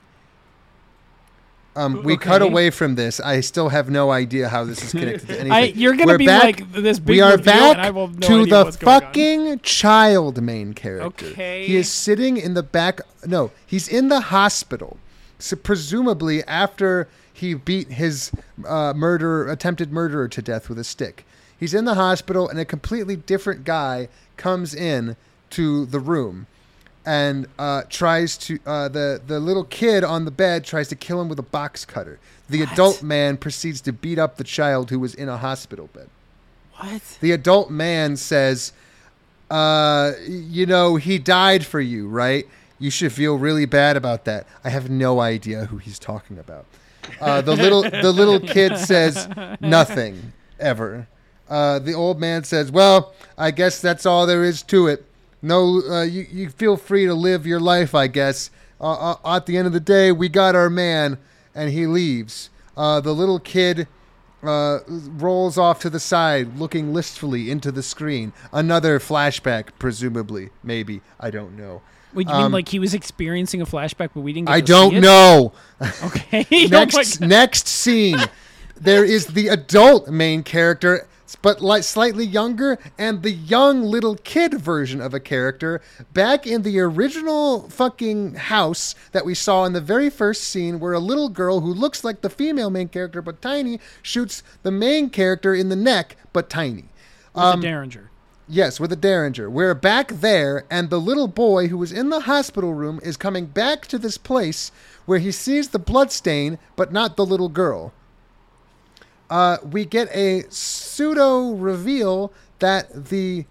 Um, we cut away from this. I still have no idea how this is <laughs> connected to anything. I, you're gonna We're be back- like this big we are back and I will no to the what's going on. fucking child main character. Okay. He is sitting in the back. No, he's in the hospital, so presumably after he beat his uh, murderer, attempted murderer to death with a stick. He's in the hospital, and a completely different guy comes in to the room and uh, tries to uh, the the little kid on the bed tries to kill him with a box cutter. The adult man proceeds to beat up the child who was in a hospital bed. What? The adult man says, uh, "You know, he died for you, right? You should feel really bad about that." I have no idea who he's talking about. Uh, the little the little kid says nothing ever. Uh, the old man says, "Well, I guess that's all there is to it. No, uh, you you feel free to live your life. I guess. Uh, uh, at the end of the day, we got our man, and he leaves. Uh, the little kid." uh, rolls off to the side, looking listfully into the screen. Another flashback, presumably, maybe. I don't know. Wait, you Um, mean like he was experiencing a flashback, but we didn't? Get I don't know. Okay. <laughs> Oh next, God. next scene, there is the adult main character, but like slightly younger, and the young little kid version of a character back in the original fucking house that we saw in the very first scene, where a little girl who looks like the female main character but tiny shoots the main character in the neck but tiny. With um, the Derringer. Yes, with a derringer. We're back there, and the little boy who was in the hospital room is coming back to this place where he sees the blood stain, but not the little girl. Uh, we get a pseudo reveal that the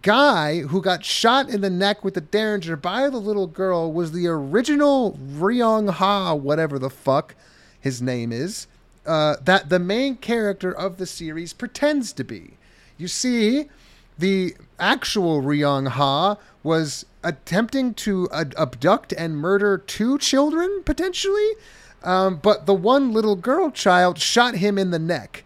guy who got shot in the neck with the derringer by the little girl was the original Ryong Ha, whatever the fuck his name is, uh, that the main character of the series pretends to be. You see, the actual Ryong Ha was attempting to abduct and murder two children, potentially, um, but the one little girl child shot him in the neck.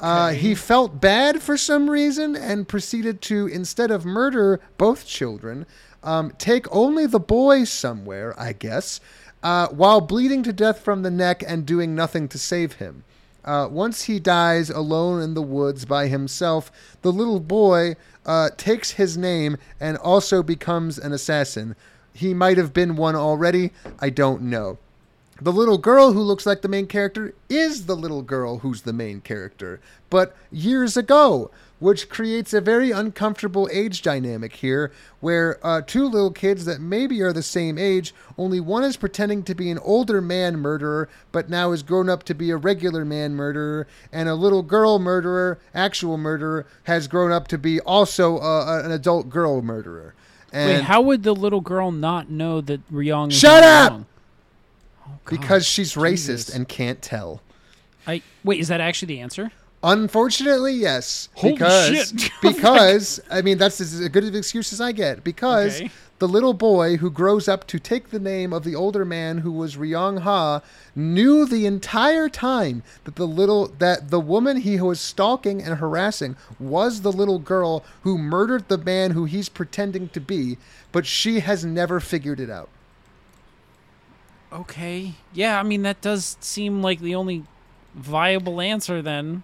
Uh, he felt bad for some reason and proceeded to, instead of murder both children, um, take only the boy somewhere, I guess, uh, while bleeding to death from the neck and doing nothing to save him. Uh, once he dies alone in the woods by himself, the little boy uh, takes his name and also becomes an assassin. He might have been one already. I don't know. The little girl who looks like the main character is the little girl who's the main character, but years ago, which creates a very uncomfortable age dynamic here, where uh, two little kids that maybe are the same age, only one is pretending to be an older man murderer, but now is grown up to be a regular man murderer, and a little girl murderer, actual murderer, has grown up to be also uh, an adult girl murderer. And Wait, how would the little girl not know that Ryong is Shut up! wrong? Oh, because she's racist Jesus. and can't tell. I wait, is that actually the answer? Unfortunately, yes. Holy because shit. because <laughs> oh I mean that's as good of an excuse as I get. Because Okay. the little boy who grows up to take the name of the older man who was Ryong Ha knew the entire time that the little that the woman he was stalking and harassing was the little girl who murdered the man who he's pretending to be, but she has never figured it out. Okay. Yeah, I mean that does seem like the only viable answer then.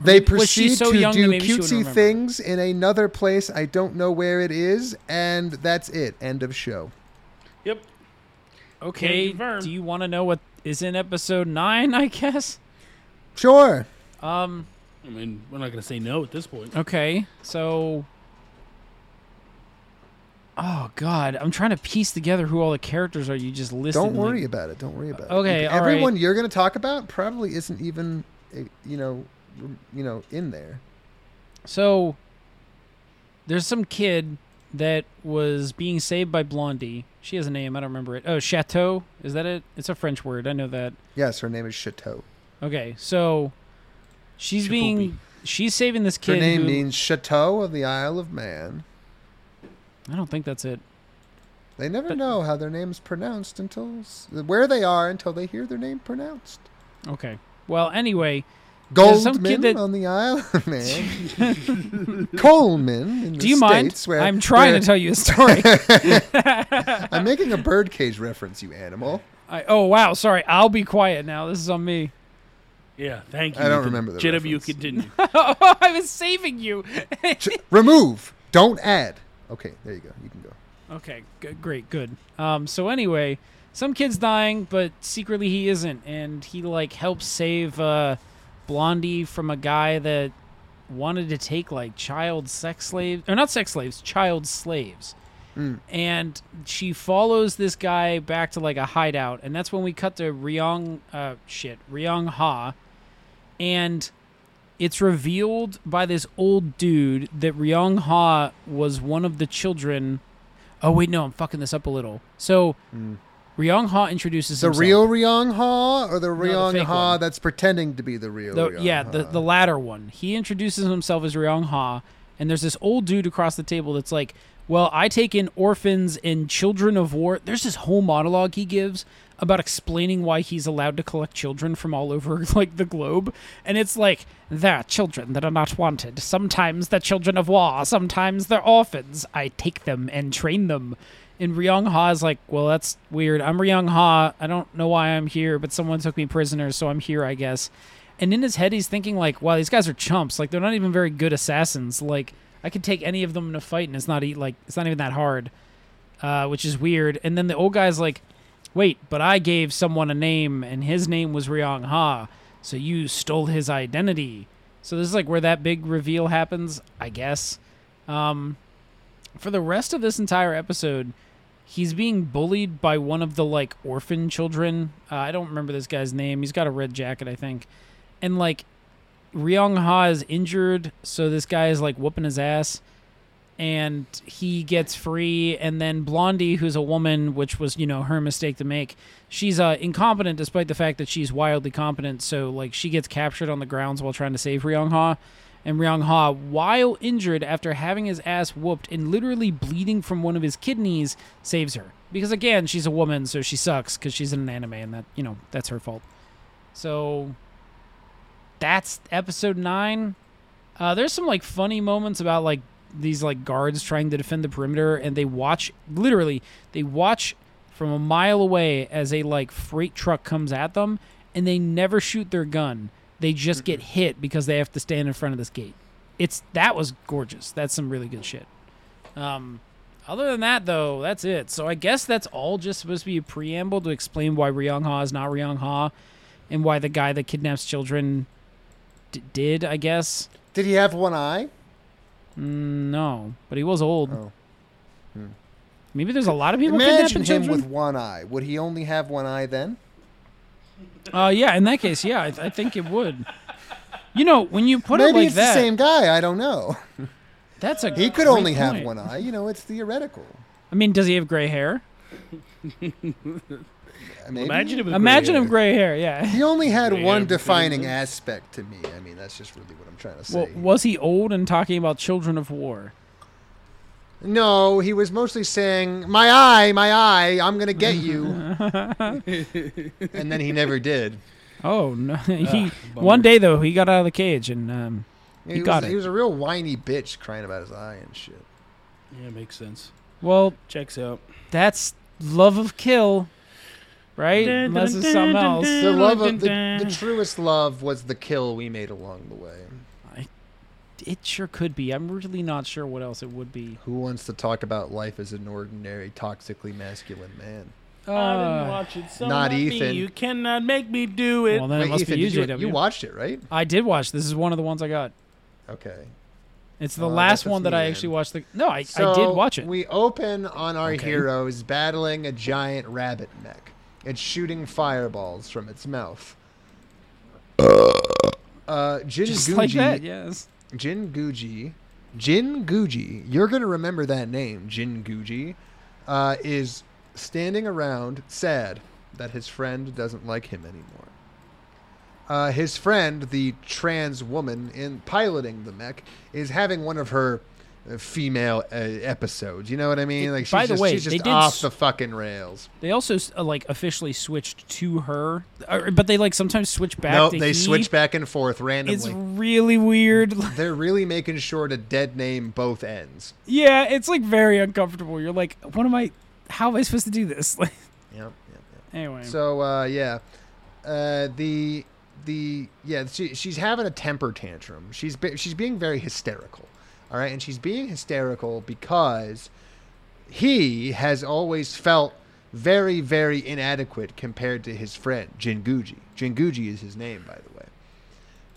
They proceed so to do maybe she wouldn't cutesy things in another place. I don't know where it is, and that's it. End of show. Yep. Okay. Do you want to know what is in episode 9, I guess? Sure. Um I mean, we're not going to say no at this point. okay. So Oh god, I'm trying to piece together who all the characters are you just listed. Don't worry like- about it. Don't worry about Okay, it. right. Everyone you're going to talk about probably isn't even, you know, you know, in there. So there's some kid that was being saved by Blondie. She has a name, I don't remember it. Oh, Chateau. Is that it? It's a French word. I know that. Yes, her name is Chateau. Okay, so she's being she's saving this kid. Her name who- means Chateau of the Isle of Man. I don't think that's it. They never But- know how their name's pronounced until where they are until they hear their name pronounced. Okay. Well, anyway, There's Goldman that- on the Isle of Man. <laughs> Coleman in the do you mind? States where I'm trying where- to tell you a story. <laughs> I'm making a birdcage reference, you animal. I, oh wow, sorry. I'll be quiet now. This is on me. Yeah, thank you. I don't Ethan. remember the JW, reference. continue. <laughs> oh, I was saving you. Ch- remove. Don't add. Okay, there you go. You can go. Okay, g- great, good. Um, so anyway, some kid's dying, but secretly he isn't, and he like helps save uh, Blondie from a guy that wanted to take like child sex slaves or not sex slaves, child slaves. And she follows this guy back to like a hideout, and that's when we cut to Ryong, uh, shit, Ryong Ha, and it's revealed by this old dude that Ryong Ha was one of the children. Oh wait, no, I'm fucking this up a little. So mm. Ryong Ha introduces himself. The himself. real Ryong Ha or the Ryong fake Ha one. that's pretending to be the real The- Ryong yeah, Ha? the the latter one. He introduces himself as Ryong Ha, and there's this old dude across the table that's like, "Well, I take in orphans and children of war." There's this whole monologue he gives about explaining why he's allowed to collect children from all over <laughs> like the globe, and it's like they're children that are not wanted. Sometimes they're children of war. Sometimes they're orphans. I take them and train them. And Ryong Ha is like, well, that's weird. I'm Ryong Ha. I don't know why I'm here, but someone took me prisoner, so I'm here, I guess. And in his head, he's thinking like, wow, these guys are chumps. Like they're not even very good assassins. Like I could take any of them in a fight, and it's not like it's not even that hard, uh, which is weird. And then the old guy's like, wait, but I gave someone a name, and his name was Ryong Ha. So you stole his identity. So this is like where that big reveal happens, I guess. Um, for the rest of this entire episode, he's being bullied by one of the like orphan children. Uh, I don't remember this guy's name. He's got a red jacket, I think. And like Ryong Ha is injured, so this guy is like whooping his ass. And he gets free, and then Blondie, who's a woman, which was you know her mistake to make, she's uh, incompetent despite the fact that she's wildly competent. So like she gets captured on the grounds while trying to save Ryong Ha, and Ryong Ha, while injured after having his ass whooped and literally bleeding from one of his kidneys, saves her. Because again, she's a woman, so she sucks because she's in an anime, and that you know that's her fault. So that's episode nine. Uh, there's some like funny moments about like these like guards trying to defend the perimeter, and they watch literally they watch from a mile away as a like freight truck comes at them, and they never shoot their gun. They just get hit because they have to stand in front of this gate. It's that was gorgeous. That's some really good shit. Um, other than that, though, that's it. So I guess that's all just supposed to be a preamble to explain why Ryong Ha is not Ryong Ha, and why the guy that kidnaps children d- did. I guess Did he have one eye? Mm, no, but he was old. Oh. Maybe there's a lot of people Imagine kidnapping him children. with one eye. Would he only have one eye then? uh, yeah, in that case, yeah, I, I think it would. You know, when you put Maybe it like it's that, the same guy. I don't know. <laughs> that's a He could great only have one eye. You know, it's theoretical. I mean, does he have gray hair? <laughs> Maybe. Imagine him. with Imagine gray him hair. gray hair. Yeah. He only had Gray one hair, defining pretty aspect to me. I mean, that's just really what I'm trying to say. Well, was he old and talking about children of war? no, he was mostly saying, "My eye, my eye, I'm gonna get you," <laughs> and then he never did. Oh no! <laughs> he bummer. one day though he got out of the cage and um, He, got was, it. he was a real whiny bitch crying about his eye and shit. Yeah, makes sense. well, Checks out. that's love of kill, right? Unless it's something else. The love of the, the truest love was the kill we made along the way. It sure could be. I'm really not sure what else it would be. Who wants to talk about life as an ordinary, toxically masculine man? I didn't Uh, watch it. So not not Ethan. Me. You cannot make me do it. well, then it must Ethan, be you, JW. you, you watched it, right? I did watch. This is one of the ones I got. Okay. It's the I last one that I actually watched. The no, I, So I did watch it. We open on our Okay. heroes battling a giant rabbit mech. It's shooting fireballs from its mouth. Uh, Jin Just Guji, like that, yes. Jinguji, Jin Guji, you're gonna remember that name, Jinguji, uh, is standing around sad that his friend doesn't like him anymore. Uh, his friend, the trans woman in piloting the mech, is having one of her female uh, episodes. You know what I mean? Like she's By the just, way, she's just off s- the fucking rails. They also uh, like officially switched to her, uh, but they like sometimes switch back. No, to they he. switch back and forth randomly. It's really weird. <laughs> They're really making sure to dead name both ends. yeah, it's like very uncomfortable. You're like, what am I? How am I supposed to do this? <laughs> Like, Yep, yep, yep. anyway. So uh, yeah, uh, the the yeah she, she's having a temper tantrum. She's be, she's being very hysterical. All right, and she's being hysterical because he has always felt very, very inadequate compared to his friend Jinguji. Jinguji is his name, by the way.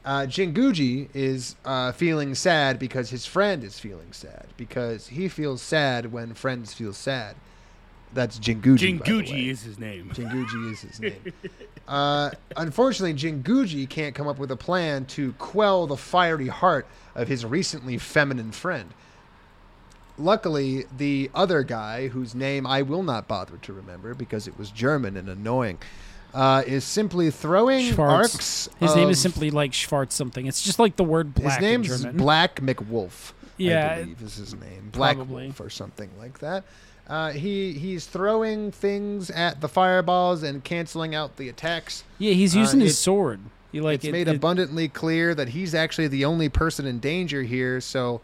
Uh, Jinguji is uh, feeling sad because his friend is feeling sad because he feels sad when friends feel sad. That's Jinguji. Jinguji is his name. <laughs> Jinguji is his name. Uh, unfortunately, Jinguji can't come up with a plan to quell the fiery heart of his recently feminine friend. Luckily, the other guy, whose name I will not bother to remember because it was German and annoying, uh, is simply throwing Schwartz. arcs. His name is simply like Schwartz something. It's just like the word black His name's. Black McWolf. Yeah, I believe is his name. Black probably. Wolf or something like that. Uh, he he's throwing things at the fireballs and canceling out the attacks. Yeah, he's Uh, using his it- sword. He like it's it- made it- abundantly clear that he's actually the only person in danger here. So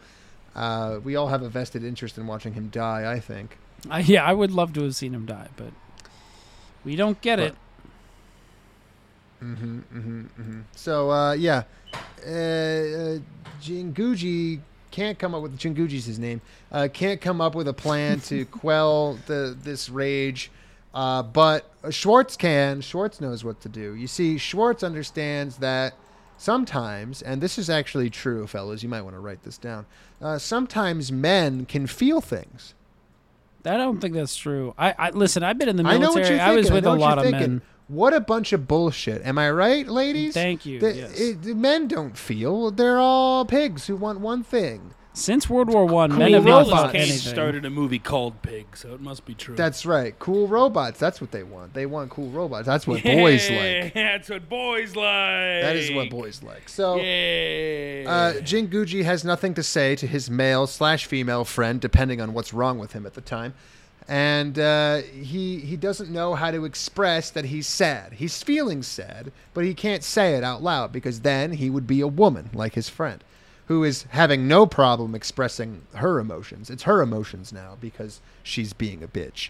uh, we all have a vested interest in watching him die. I think. I, yeah, I would love to have seen him die, but we don't get it. Mm-hmm, mm-hmm, mm-hmm. So uh, yeah, uh, uh, Jinguji can't come up with Jinguji's his name. Uh, can't come up with a plan to <laughs> quell the this rage, uh, but Schwartz can. Schwartz knows what to do. You see, Schwartz understands that sometimes, and this is actually true, fellas. You might want to write this down. Uh, sometimes men can feel things. I don't think that's true. I, I listen. I've been in the I know military. what you're I was with I a lot of men. What a bunch of bullshit. Am I right, ladies? Thank you, The- yes. it- the men don't feel. They're all pigs who want one thing. Since World War One, men Cool have not robots. Cage anything. started a movie called Pig, so it must be true. That's right. Cool robots. That's what they want. They want cool robots. That's what <laughs> boys like. That's what boys like. That is what boys like. So, Yeah. uh, Jinguji has nothing to say to his male slash female friend, depending on what's wrong with him at the time. And uh, he he doesn't know how to express that he's sad. He's feeling sad, but he can't say it out loud because then he would be a woman like his friend, who is having no problem expressing her emotions. It's her emotions now because she's being a bitch.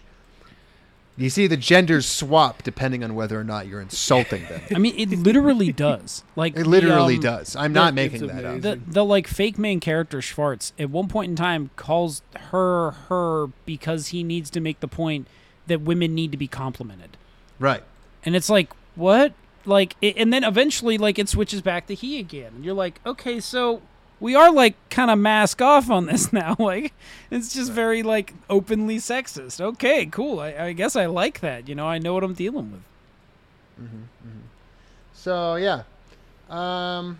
You see, the genders swap depending on whether or not you're insulting them. I mean, it literally does. Like It the, literally um, does. I'm the- not making it's that up. The the like fake main character Schwartz at one point in time calls her her because he needs to make the point that women need to be complimented, Right. and it's like what like it, and then eventually like it switches back to he again, and you're like okay so we are like kind of mask off on this <laughs> now like it's just very like openly sexist. Okay, cool. I, I guess I like that. You know, I know what I'm dealing with. So yeah, um,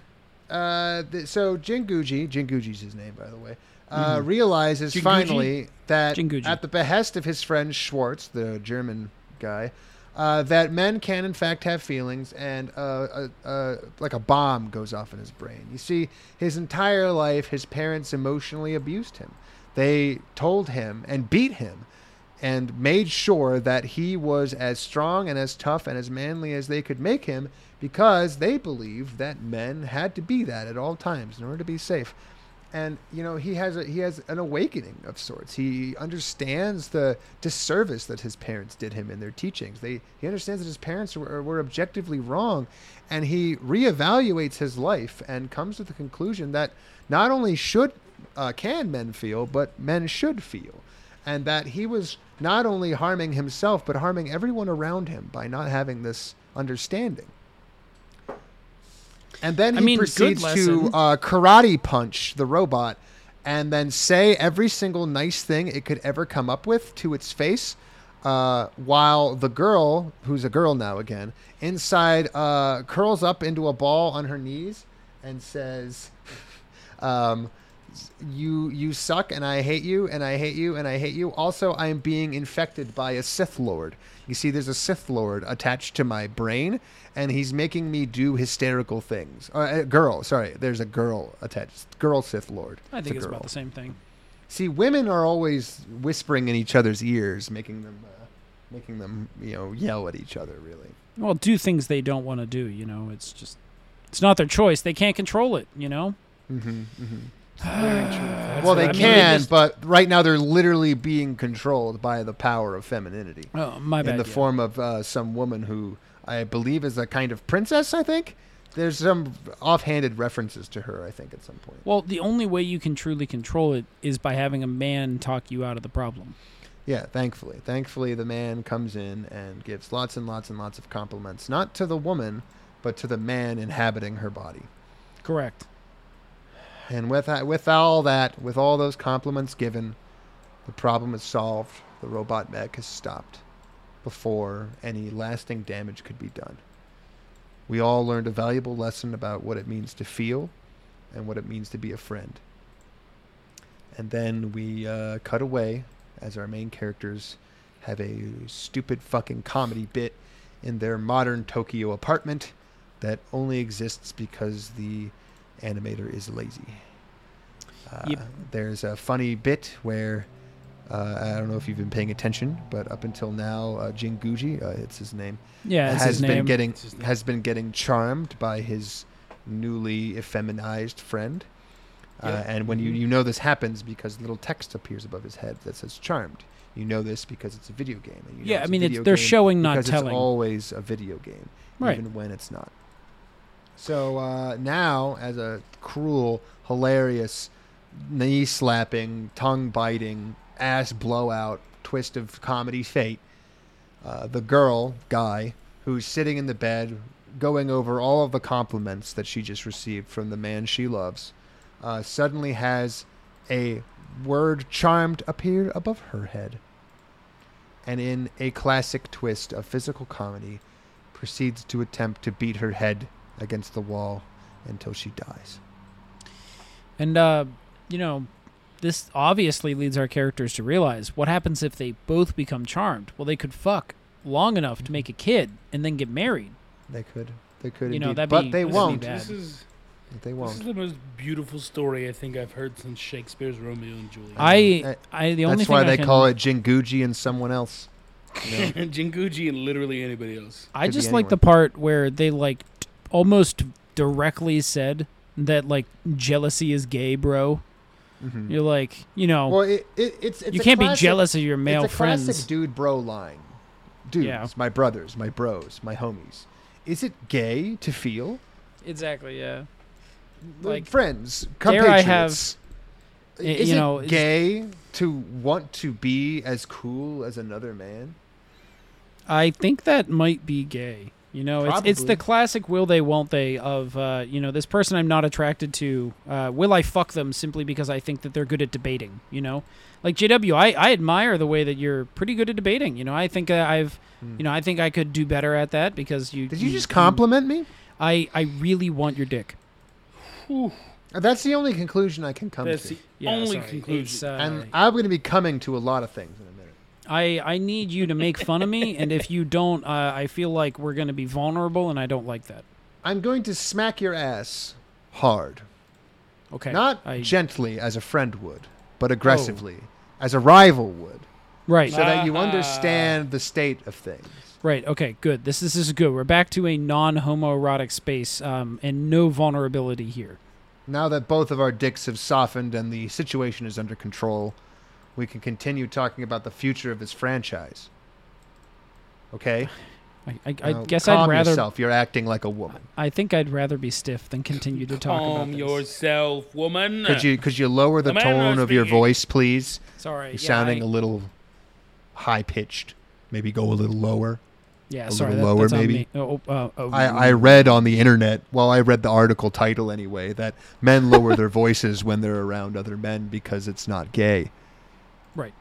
uh, th- so Jinguji, Jinguji's his name by the way, uh, realizes Jinguji? finally that Jinguji. at the behest of his friend Schwartz, the German guy, uh, that men can in fact have feelings, and uh, uh, uh, like a bomb goes off in his brain. You see, his entire life, his parents emotionally abused him. They told him and beat him and made sure that he was as strong and as tough and as manly as they could make him because they believed that men had to be that at all times in order to be safe. And you know he has a he has an awakening of sorts. He understands the disservice that his parents did him in their teachings. They he understands that his parents were, were objectively wrong, and he reevaluates his life and comes to the conclusion that not only should uh, can men feel, but men should feel and that he was not only harming himself but harming everyone around him by not having this understanding. And then I he mean, proceeds to uh, karate punch the robot and then say every single nice thing it could ever come up with to its face. Uh, while the girl, who's a girl now again, inside uh, curls up into a ball on her knees and says, <laughs> um, you you suck and I hate you and I hate you and I hate you. Also, I am being infected by a Sith Lord. You see, there's a Sith Lord attached to my brain, and he's making me do hysterical things. Uh, a girl, sorry, there's a girl attached. Girl Sith Lord. I think a it's about the same thing. See, women are always whispering in each other's ears, making them, uh, making them, you know, yell at each other. Really. well do things they don't want to do you know it's just it's not their choice they can't control it you know Mm-hmm. That's well, they I mean, can, just- but right now they're literally being controlled by the power of femininity. oh my bad in the yeah. form of uh, some woman who I believe is a kind of princess. I think there's some offhanded references to her. I think at some point. well the only way you can truly control it is by having a man talk you out of the problem Yeah, thankfully. Thankfully, the man comes in and gives lots and lots and lots of compliments, not to the woman, but to the man inhabiting her body. Correct. And with that, with all that, with all those compliments given, the problem is solved. The robot mech is stopped before any lasting damage could be done. We all learned a valuable lesson about what it means to feel and what it means to be a friend. And then we uh, cut away as our main characters have a stupid fucking comedy bit in their modern Tokyo apartment that only exists because the animator is lazy. Uh, Yep. There's a funny bit where uh, I don't know if you've been paying attention, but up until now, uh, Jinguji, uh, it's his name, Yeah, it's has his been name. getting It's his name. has been getting charmed by his newly effeminized friend. Uh, Yeah. and when you, you know this happens because little text appears above his head that says charmed. You know this because it's a video game. And you know Yeah, it's I a mean, it's- they're showing, not because telling. It's always a video game, Right. even when it's not. So uh, now, as a cruel, hilarious, knee slapping, tongue biting, ass blowout twist of comedy fate, uh, the girl guy who's sitting in the bed going over all of the compliments that she just received from the man she loves uh, suddenly has a word charmed appear above her head. And in a classic twist of physical comedy proceeds to attempt to beat her head against the wall until she dies And uh, you know, this obviously leads our characters to realize what happens if they both become charmed. Well, they could fuck long enough to make a kid and then get married. they could they could You know, that'd but be- they won't bad. This is they won't This is the most beautiful story I think I've heard since Shakespeare's Romeo and Juliet. I, I, the only that's why I they can, call it jinguji and someone else <laughs> you know? Jinguji and literally anybody else. I could just like the part where they like t- almost directly said that like jealousy is gay, bro. Mhm. You're like, you know, well it, it, it's, it's you can't be jealous of your male it's a friends. classic dude bro line. Dudes, Yeah. my brothers, my bros, my homies. Is it gay to feel Exactly. Yeah. like friends, dare I have- compatriots? Is you it know, is- gay to want to be as cool as another man? I think that might be gay. You know, it's it's the classic will they won't they of uh, you know this person I'm not attracted to. Uh, will I fuck them simply because I think that they're good at debating? You know, like JW, I, I admire the way that you're pretty good at debating. You know, I think uh, I've you know I think I could do better at that because you. Did you just compliment me? I I really want your dick. Whew, Uh, That's the only conclusion I can come that's to. the Yeah, only sorry. conclusion. Uh, and I'm going to be coming to a lot of things in a minute. I I need you to make fun of me, and if you don't, uh, I feel like we're gonna be vulnerable, and I don't like that. I'm going to smack your ass hard. Okay, Not I, gently as a friend would, but aggressively as a rival would, right. so that you understand the state of things. Right. Okay. Good. This this is good. We're back to a non-homoerotic space, um, and no vulnerability here. Now that both of our dicks have softened and the situation is under control, we can continue talking about the future of this franchise. Okay? I, I, I Now, guess calm I'd rather. yourself. You're acting like a woman. I think I'd rather be stiff than continue to talk about Calm this. yourself, woman. Could you could you lower the The tone of your voice, please? Sorry. You're yeah, sounding I- a little high pitched. Maybe go a little lower. Yeah. a sorry. little that- lower, that's maybe? Oh, uh, oh, I, I read on the internet, well, I read the article title anyway, that men lower their voices when they're around other men because it's not gay. Right.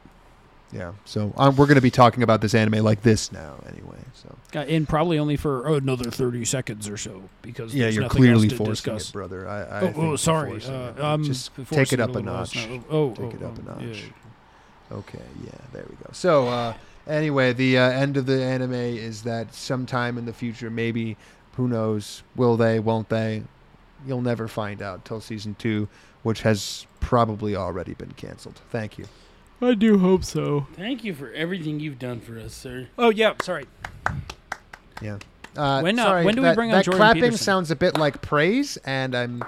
Yeah. So um, we're going to be talking about this anime like this now, anyway. So Uh, and probably only for another thirty seconds or so because yeah, you're clearly forcing discuss. it, brother. I, I Oh, oh, sorry. Uh, um, just take it up a little notch. less. Oh, Take oh, it up a oh, notch. yeah. Okay, yeah, there we go. So, uh, anyway, the uh, end of the anime is that sometime in the future, maybe, who knows, will they, won't they? You'll never find out till season two, which has probably already been canceled. Thank you. I do hope so. Thank you for everything you've done for us, sir. Oh yeah. Sorry. Yeah. Uh, When, uh, sorry, when do we that, bring on that Jordan clapping Peterson? sounds a bit like praise, and I'm,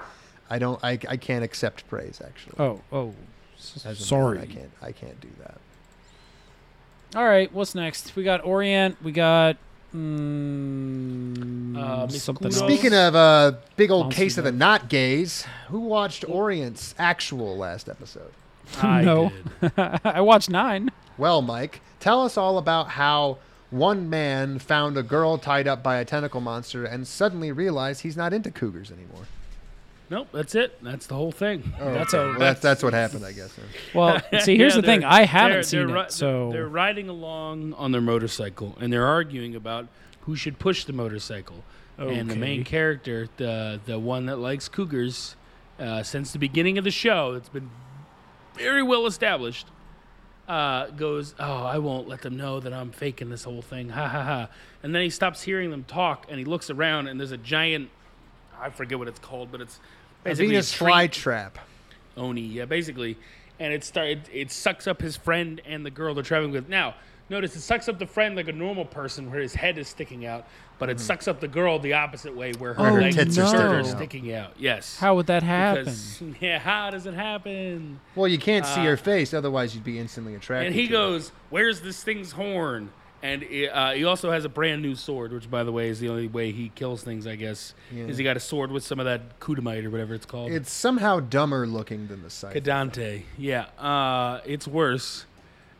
I don't, I, I can't accept praise actually. Oh oh. As a man, sorry. I can't, I can't do that. All right, what's next? We got Orient. We got mm, Uh, something. Kudos. else. Speaking of uh, big old Monster case of the not gays, who watched Orient's actual last episode? <laughs> I No. did. <laughs> I watched nine. Well, Mike, tell us all about how one man found a girl tied up by a tentacle monster and suddenly realized he's not into cougars anymore. Nope, that's it. That's the whole thing. That's a Well, that's that's what happened, I guess. <laughs> well. See, here's Yeah, the thing. I haven't they're- seen they're it, so they're riding along on their motorcycle and they're arguing about who should push the motorcycle. And the main character, the the one that likes cougars, uh, since the beginning of the show, it's been very well established. Uh, goes, oh, I won't let them know that I'm faking this whole thing. Ha ha ha. And then he stops hearing them talk and he looks around and there's a giant, I forget what it's called, but it's A basically Venus a tree- flytrap. Oni, yeah, basically. And it start it, it sucks up his friend and the girl they're traveling with. Now, notice it sucks up the friend like a normal person where his head is sticking out, but it sucks up the girl the opposite way where her Oh, legs tits are are sticking are out. sticking out. Yes. how would that happen? Because, <laughs> yeah, how does it happen? Well, you can't see Uh, her face, otherwise you'd be instantly attracted. And he to her. goes, "Where's this thing's horn?" And uh, he also has a brand new sword, which, by the way, is the only way he kills things. I guess Yeah. is he got a sword with some of that kudamite or whatever it's called. It's somehow dumber looking than the scythe. Kadante. Yeah. Uh, it's worse.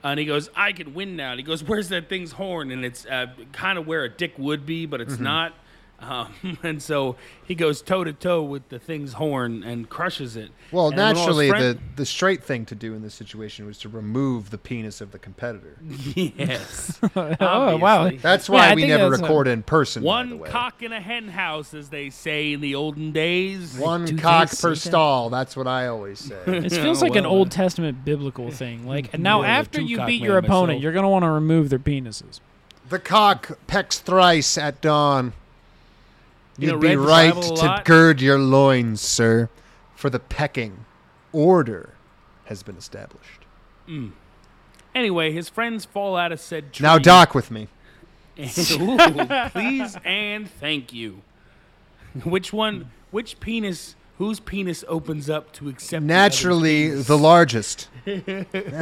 And he goes, I can win now. And he goes, Where's that thing's horn? And it's uh, kind of where a dick would be, but Mm-hmm. it's not. Um, <laughs> and so he goes toe to toe with the thing's horn and crushes it. Well, And when all his naturally, friend- the, the straight thing to do in this situation was to remove the penis of the competitor. <laughs> yes. <laughs> oh wow! That's why I we never that's a- record in person. by the One way. cock in a hen house, as they say in the olden days. One Do cock per that? stall. That's what I always say. It feels Oh, like an Old uh, Testament biblical thing. Like and now, Yeah, after you beat your opponent, myself. you're gonna want to remove their penises. the cock pecks thrice at dawn. You know, You'd be right to gird your loins, sir, for the pecking order has been established. Mm. Anyway, his friends fall out of said tree. Now dock with me. <laughs> Ooh, please <laughs> and thank you. Which one? Which penis? Whose penis opens up to accept? Naturally, penis? the largest and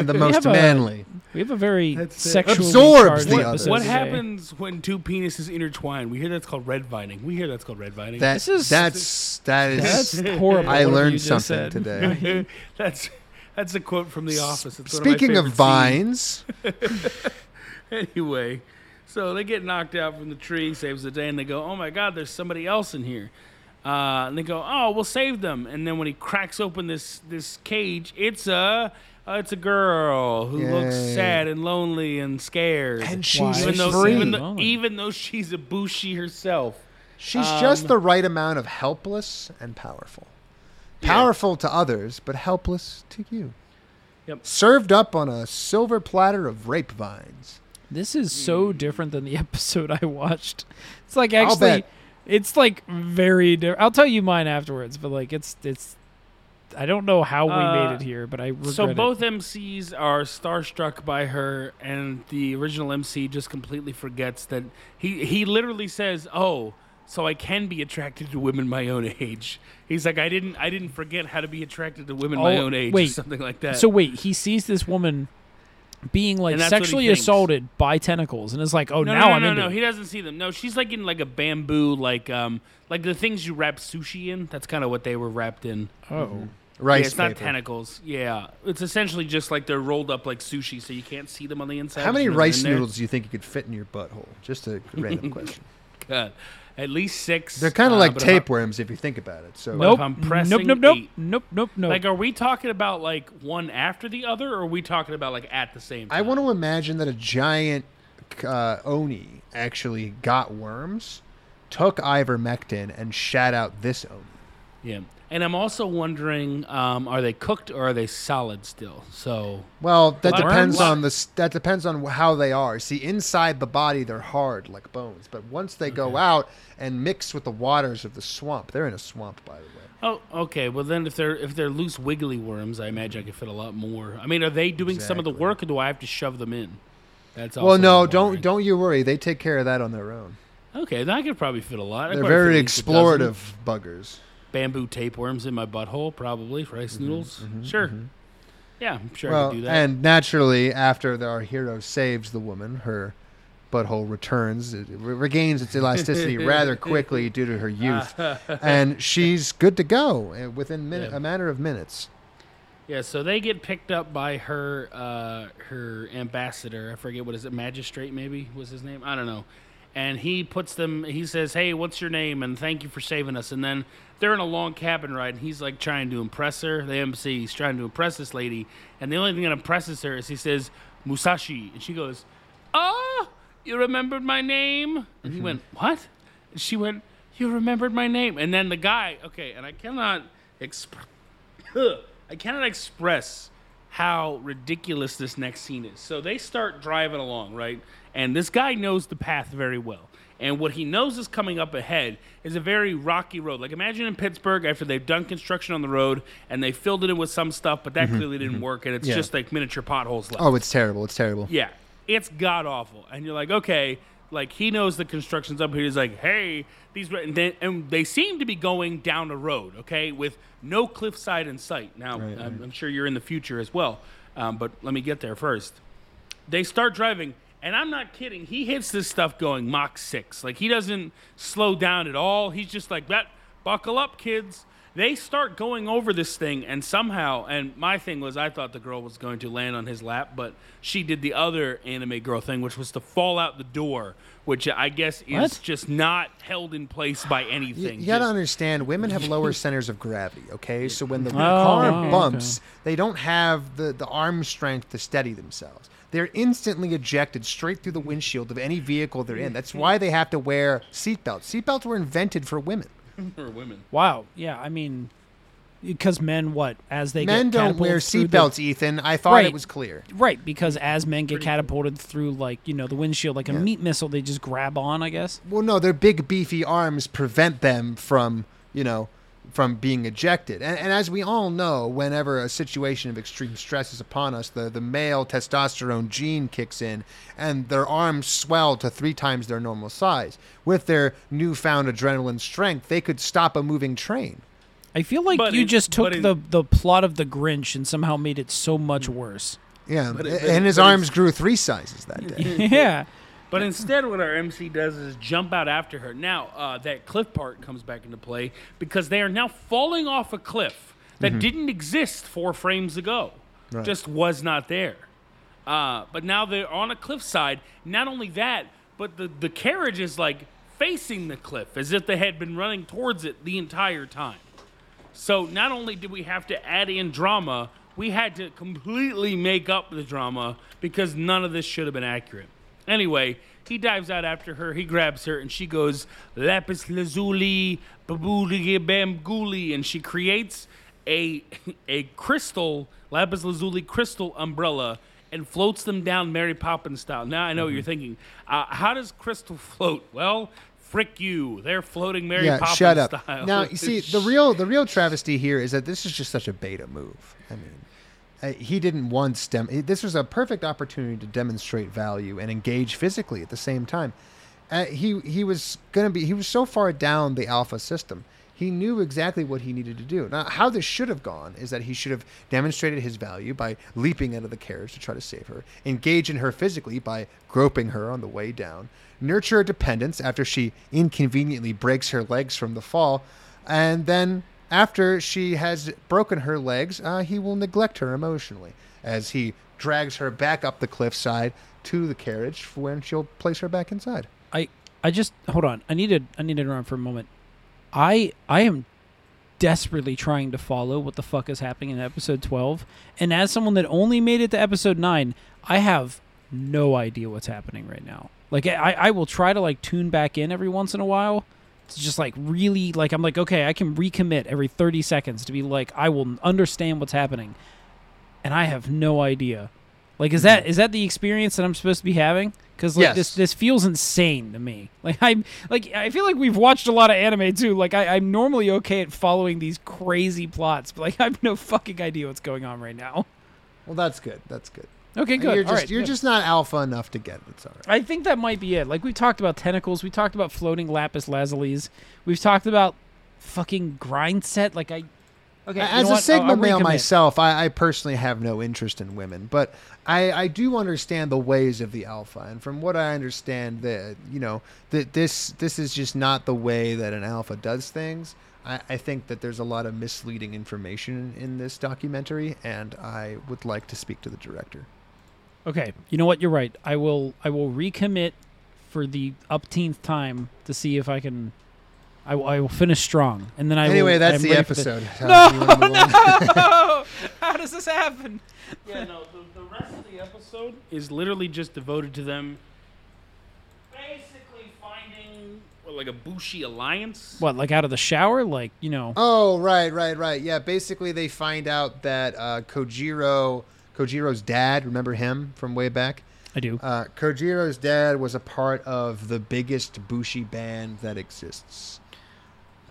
the <laughs> most have a- manly. We have a very That's it. Absorbs the other. What today. happens when two penises intertwine? We hear that's called red vining. We hear that's called red vining. That, This is- that's that is. That's horrible. I learned something said. today. <laughs> that's that's a quote from The Office. It's one my Speaking of favorite vines, <laughs> anyway, so they get knocked out from the tree, saves the day, and they go, "Oh my God, there's somebody else in here." Uh, and they go, "Oh, we'll save them." And then when he cracks open this this cage, it's a uh, it's a girl who looks sad and lonely and scared. and she's even though free. even though, even though she's a bushi herself. She's just Um, the right amount of helpless and powerful. Yeah. Powerful to others, but helpless to you. Yep. Served up on a silver platter of rape vines. This is so Hmm. different than the <laughs> episode I watched. It's like actually, bet. It's like very. Di- I'll tell you mine afterwards, but like it's it's. I don't know how we Uh, made it here, but I regret So it. both MCs are starstruck by her, and the original MC just completely forgets that he he literally says, "Oh, so I can be attracted to women my own age." He's like, "I didn't I didn't forget how to be attracted to women my Oh, own age," or wait. something like that. So wait, he sees this woman being like And that's what he sexually assaulted by tentacles, and it's like, "Oh, no, now no, I'm no, into no, it." he doesn't see them. No, she's like in like a bamboo, like um, like the things you wrap sushi in. That's kind of what they were wrapped in. oh, Rice yeah, it's not paper. tentacles. Yeah, it's essentially just like they're rolled up like sushi, so you can't see them on the inside. How many You know they're rice noodles do you think you could fit in your butthole? Just a random <laughs> question. God, at least six. They're kind of uh, like but if tapeworms if you think about it. So nope, I'm nope, nope, nope, eight? nope, nope, nope. Like, are we talking about like one after the other, or are we talking about like at the same time? I want to imagine that a giant uh, oni actually got worms, took ivermectin, and shat out this oni. Yeah, and I'm also wondering, um, are they cooked or are they solid still? So Well, that depends on the that depends on how they are. See, inside the body they're hard like bones, but once they go out and mix with the waters of the swamp, they're in a swamp, by the way. Oh, okay. Well, then if they're if they're loose wiggly worms, I imagine I could fit a lot more. I mean, are they doing some of the work, or do I have to shove them in? That's Well, no, don't don't you worry. They take care of that on their own. Okay, then I could probably fit a lot. I They're very at least a dozen. explorative buggers. Bamboo tapeworms in my butthole, probably rice noodles. sure. Yeah, I'm sure I well, could do that. and naturally, after our hero saves the woman, her butthole returns, it re- regains its elasticity <laughs> rather quickly due to her youth, <laughs> and she's good to go uh, within min- Yeah. a matter of minutes. Yeah, so they get picked up by her uh, her ambassador. I forget what is it, magistrate maybe was his name. I don't know. And he puts them. He says, "Hey, what's your name?" And thank you for saving us. And then they're in a long cabin ride, and he's like trying to impress her. The MC, he's trying to impress this lady, and the only thing that impresses her is he says Musashi, and she goes, "Oh, you remembered my name?" And he mm-hmm. went, "What?" And she went, "You remembered my name." And then the guy, okay, and I cannot express. <laughs> I cannot express how ridiculous this next scene is. So they start driving along, right? And this guy knows the path very well. And what he knows is coming up ahead is a very rocky road. Like imagine in Pittsburgh after they've done construction on the road and they filled it in with some stuff, but that clearly didn't work, and it's Yeah. just like miniature potholes left. Oh, it's terrible. It's terrible. Yeah, it's god awful, and you're like, okay, like he knows the construction's up here. He's like, hey, these, and they, and they seem to be going down a road, okay, with no cliffside in sight. Now, I'm, I'm sure you're in the future as well, um, but let me get there first. They start driving, and I'm not kidding. He hits this stuff going Mach six, like he doesn't slow down at all. He's just like that. Buckle up, kids. They start going over this thing, and somehow, and my thing was, I thought the girl was going to land on his lap, but she did the other anime girl thing, which was to fall out the door, which I guess is What? just not held in place by You, anything. you gotta Just- understand, women have lower centers of gravity. Okay, so when the Oh, car okay. bumps, they don't have the the arm strength to steady themselves. They're instantly ejected straight through the windshield of any vehicle they're in. That's why they have to wear seatbelts. Seatbelts were invented for women. <laughs> for women. Wow. Yeah. I mean, because men, what as they Men get don't wear catapulted through the- seatbelts, Ethan. I thought Right. it was clear. Right, because as men get catapulted through like you know the windshield like a Yeah. meat missile, they just grab on. I guess. Well, no, their big beefy arms prevent them from, you know, from being ejected. And, and as we all know, whenever a situation of extreme stress is upon us, the, the male testosterone gene kicks in and their arms swell to three times their normal size. With their newfound adrenaline strength, they could stop a moving train. I feel like But you in- just took in- the the plot of the Grinch and somehow made it so much worse. Yeah, But it- and his arms grew three sizes that <laughs> day. yeah. But instead, what our MC does is jump out after her. Now, uh, that cliff part comes back into play because they are now falling off a cliff that didn't exist four frames ago, Right. just was not there. Uh, but now they're on a cliffside. Not only that, but the, the carriage is like facing the cliff as if they had been running towards it the entire time. So not only did we have to add in drama, we had to completely make up the drama because none of this should have been accurate. Anyway, he dives out after her, he grabs her, and she goes, Lapis lazuli, babuli bamguli, and she creates a <laughs> a crystal, lapis lazuli crystal umbrella and floats them down Mary Poppins style. Now I know what you're thinking. Uh, how does crystal float? Well, frick you. They're floating Mary yeah, Poppins shut up. style. Now you see the real the real travesty here is that this is just such a beta move. I mean, uh, he didn't once dem. This was a perfect opportunity to demonstrate value and engage physically at the same time. Uh, he he was gonna be he was so far down the alpha system. He knew exactly what he needed to do. Now, how this should have gone is that he should have demonstrated his value by leaping out of the carriage to try to save her, engage in her physically by groping her on the way down, nurture her dependence after she inconveniently breaks her legs from the fall, and then after she has broken her legs, uh, he will neglect her emotionally as he drags her back up the cliffside to the carriage when she'll place her back inside. I I just hold on. I need to I need to run for a moment. I I am desperately trying to follow what the fuck is happening in episode 12 and as someone that only made it to episode 9 i have no idea what's happening right now like i i will try to like tune back in every once in a while just like really like i'm like okay i can recommit every 30 seconds to be like i will understand what's happening. And i have no idea. Like is hmm. that is that the experience that i'm supposed to be having? Because like Yes. this this feels insane to me. <laughs> Like i'm like i feel like we've watched a lot of anime too. Like I, i'm normally okay at following these crazy plots but like i have no fucking idea what's going on right now. Well, that's good. That's good. Okay good You're just right, you're good. just not alpha enough to get it. It's all right. I think that might be it. Like we talked about tentacles, we talked about floating lapis lazulis, we've talked about fucking grind set. Like I, Okay, As a what? Sigma male myself, I, I personally have no interest in women, but I, I do understand the ways of the alpha, and from what I understand, that you know that this this is just not the way that an alpha does things. I, I think that there's a lot of misleading information in this documentary, and I would like to speak to the director. Okay, you know what? You're right. I will. I will recommit for the upteenth time to see if I can. I, will- I will finish strong, and then I. anyway, will, that's I'm the ready for episode. <laughs> No, wanna move no! <laughs> How does this happen? Yeah, no, the, the rest of the episode is literally just devoted to them basically finding what, like a Bushi alliance. What, like out of the shower? Like you know? Oh, right, right, right. Yeah, basically they find out that uh, Kojiro, Kojiro's dad, remember him from way back? I do. Uh, Kojiro's dad was a part of the biggest Bushi band that exists.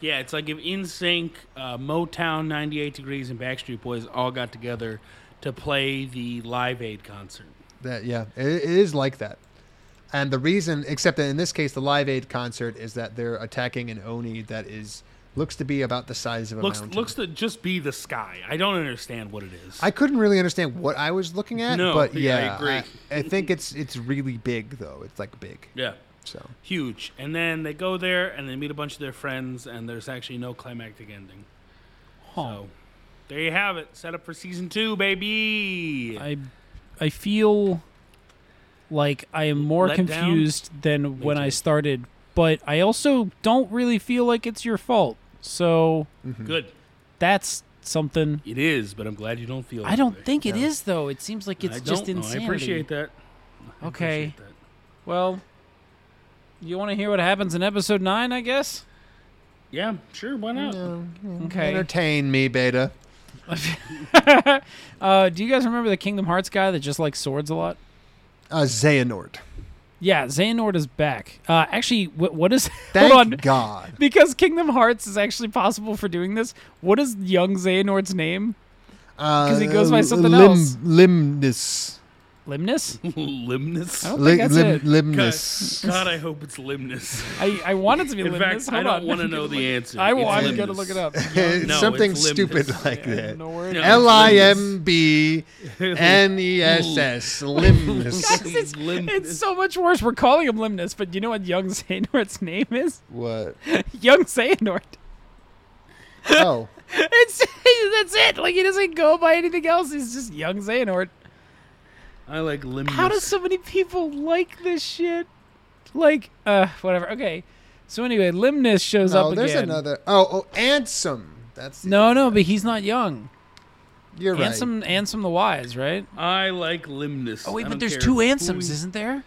Yeah, it's like if NSYNC, uh, Motown, 98 Degrees, and Backstreet Boys all got together to play the Live Aid concert. That yeah, it, it is like that. And the reason, except that in this case, the Live Aid concert is that they're attacking an oni that is looks to be about the size of a Looks mountain. looks to just be the sky. I don't understand what it is. I couldn't really understand what I was looking at, No, but yeah, I yeah, agree. I, I think it's it's really big though. It's like big. yeah, So huge. And then they go there and they meet a bunch of their friends, and there's actually no climactic ending. Huh. So there you have it. Set up for season two, baby. I, I feel like I am more Let down? confused than when I started, but I also don't really feel like it's your fault. So Good. that's something. It is, but I'm glad you don't feel. I don't way. think it is though. It seems like it's I just don't know. insanity. I appreciate that. I Okay. appreciate that. Well, you want to hear what happens in episode nine? I guess. Yeah, sure. Why not? Okay. entertain me, Beta. <laughs> uh, do you guys remember the Kingdom Hearts guy that just likes swords a lot? Uh, Xehanort. Yeah, Xehanort is back. Uh, actually, what, what is? <laughs> Thank hold on. God. <laughs> Because Kingdom Hearts is actually possible for doing this. What is young Xehanort's name? Because he goes by something else. Limnus. Limnus? <laughs> Limnus. I don't think that's it. God, Limnus. God, I hope it's Limnus. I, I want it to be In Limnus. fact, I don't on. <laughs> want to know the look- answer. I will. It's I'm gonna Limnus. look it up. <laughs> It's No, something it's stupid Limnus. like that. No word. No. L I M B N E S S. Guys, Limnus. it's, Limnus. it's so much worse. We're calling him Limnus, but you know what young Xehanort's name is? What? young Xehanort. Oh. It's that's it. Like he doesn't go by anything else. He's just young Xehanort. I like Limnus. How do so many people like this shit? Like, uh, whatever. Okay. So anyway, Limnus shows No, up again. there's another. Oh, oh, Ansem. That's the No, no, guy. but he's not young. You're right. Ansem, Ansem the Wise, right? I like Limnus. Oh wait, I but there's two who Ansems, he- isn't there?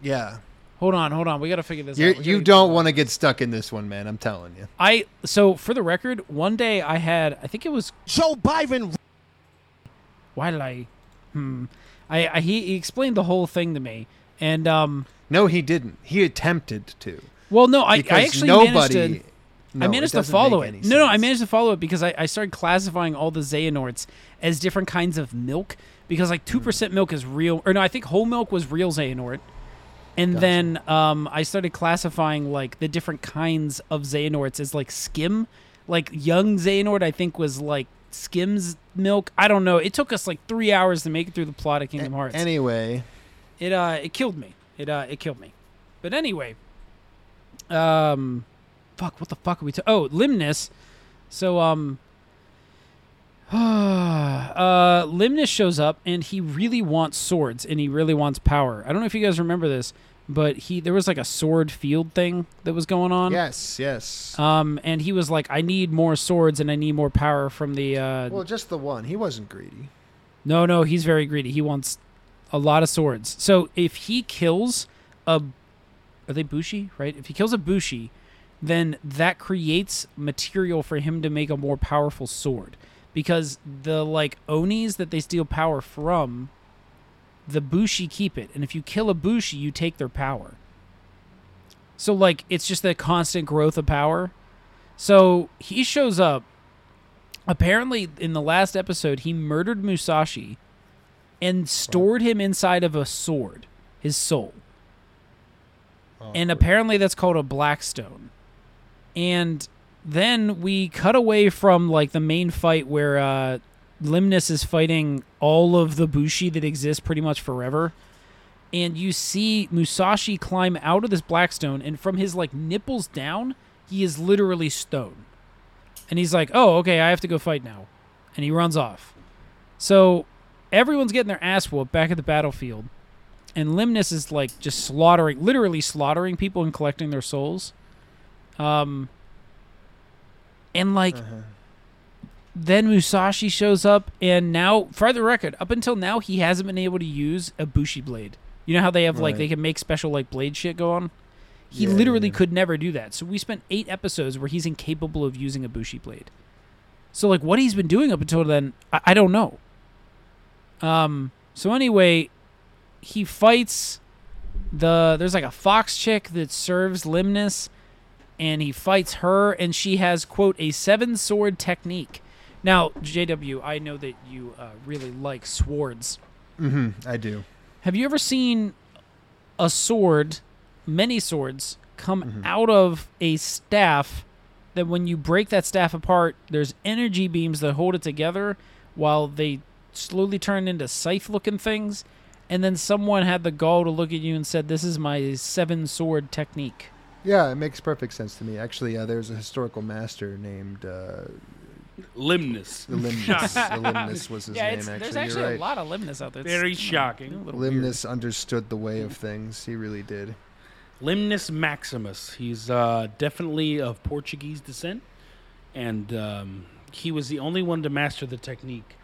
Yeah. Hold on, hold on. We gotta figure this You out. You don't want to get stuck in this one, man. I'm telling you. I so for the record, one day I had I think it was Joe Biden why did I hmm I, I he, he explained the whole thing to me and um No, he didn't. He attempted to. well no I, I actually nobody. managed to No, I managed to follow it. No, no, I managed to follow it because I, I started classifying all the Xehanorts as different kinds of milk because like two percent milk is real, or no, I think whole milk was real Xehanort, and Gotcha. then um, I started classifying like the different kinds of Xehanorts as like skim, like young Xehanort I think was like skims milk. I don't know. It took us like three hours to make it through the plot of Kingdom Hearts Anyway, it uh it killed me. It uh it killed me. But anyway, um, fuck, what the fuck are we? Ta- oh, Limnus. So um, <sighs> uh, Limnus shows up and he really wants swords and he really wants power. I don't know if you guys remember this, but he there was like a sword field thing that was going on. yes, yes. Um, and he was like, I need more swords and I need more power from the uh, well, just the one. He wasn't greedy. no, no, he's very greedy. He wants a lot of swords. So if he kills a, are they Bushi? Right? If he kills a Bushi, then that creates material for him to make a more powerful sword. Because the like Onis that they steal power from, the Bushi keep it, and if you kill a Bushi, you take their power. So like it's just that constant growth of power. So he shows up. Apparently, in the last episode, he murdered Musashi and stored him inside of a sword, his soul. and apparently, that's called a blackstone. And then we cut away from like the main fight where uh, Limnus is fighting all of the Bushi that exist pretty much forever. And you see Musashi climb out of this blackstone, and from his like nipples down, he is literally stone. And he's like, "Oh, okay, I have to go fight now," and he runs off. So everyone's getting their ass whooped back at the battlefield, and Limnus is like just slaughtering, literally slaughtering people and collecting their souls. Um, and like, then Musashi shows up, and now, for the record, up until now, he hasn't been able to use a Bushi blade. You know how they have like they can make special like blade shit go on. He Yeah, literally yeah. could never do that. So we spent eight episodes where he's incapable of using a Bushi blade. So like what he's been doing up until then, I, I don't know. Um. So anyway, he fights the there's like a fox chick that serves Limnus, and he fights her, and she has quote a seven sword technique. Now, JW, I know that you uh, really like swords. Mm-hmm, I do. Have you ever seen a sword, many swords, come Mm-hmm. out of a staff that when you break that staff apart, there's energy beams that hold it together while they slowly turn into scythe looking things? And then someone had the gall to look at you and said, This is my seven sword technique. Yeah, it makes perfect sense to me. Actually, uh, there's a historical master named uh, Limnus. Limnus. <laughs> Limnus was his yeah, name. it's, actually, there's actually right. a lot of Limnus out there. It's, Very shocking. a little weird. Limnus understood the way of things. He really did. Limnus Maximus. He's uh, definitely of Portuguese descent, and um, he was the only one to master the technique.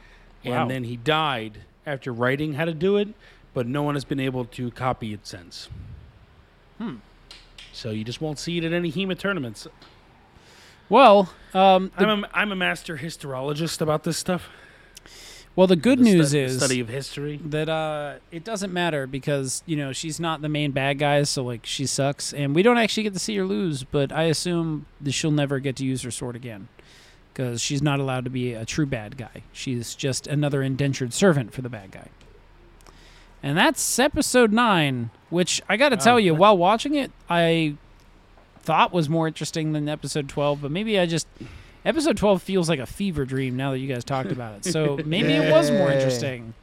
Wow. And then he died after writing how to do it, but no one has been able to copy it since. Hmm. So you just won't see it at any HEMA tournaments. Well, um, the, I'm a, I'm a master historiologist about this stuff. well, the good The news the is study of history. that uh it doesn't matter because you know she's not the main bad guy so like she sucks and we don't actually get to see her lose but i assume that she'll never get to use her sword again because she's not allowed to be a true bad guy she's just another indentured servant for the bad guy and that's episode 9 which i gotta tell Wow. you while watching it i thought was more interesting than episode 12 but maybe i just episode 12 feels like a fever dream now that you guys talked about it so <laughs> maybe it was more interesting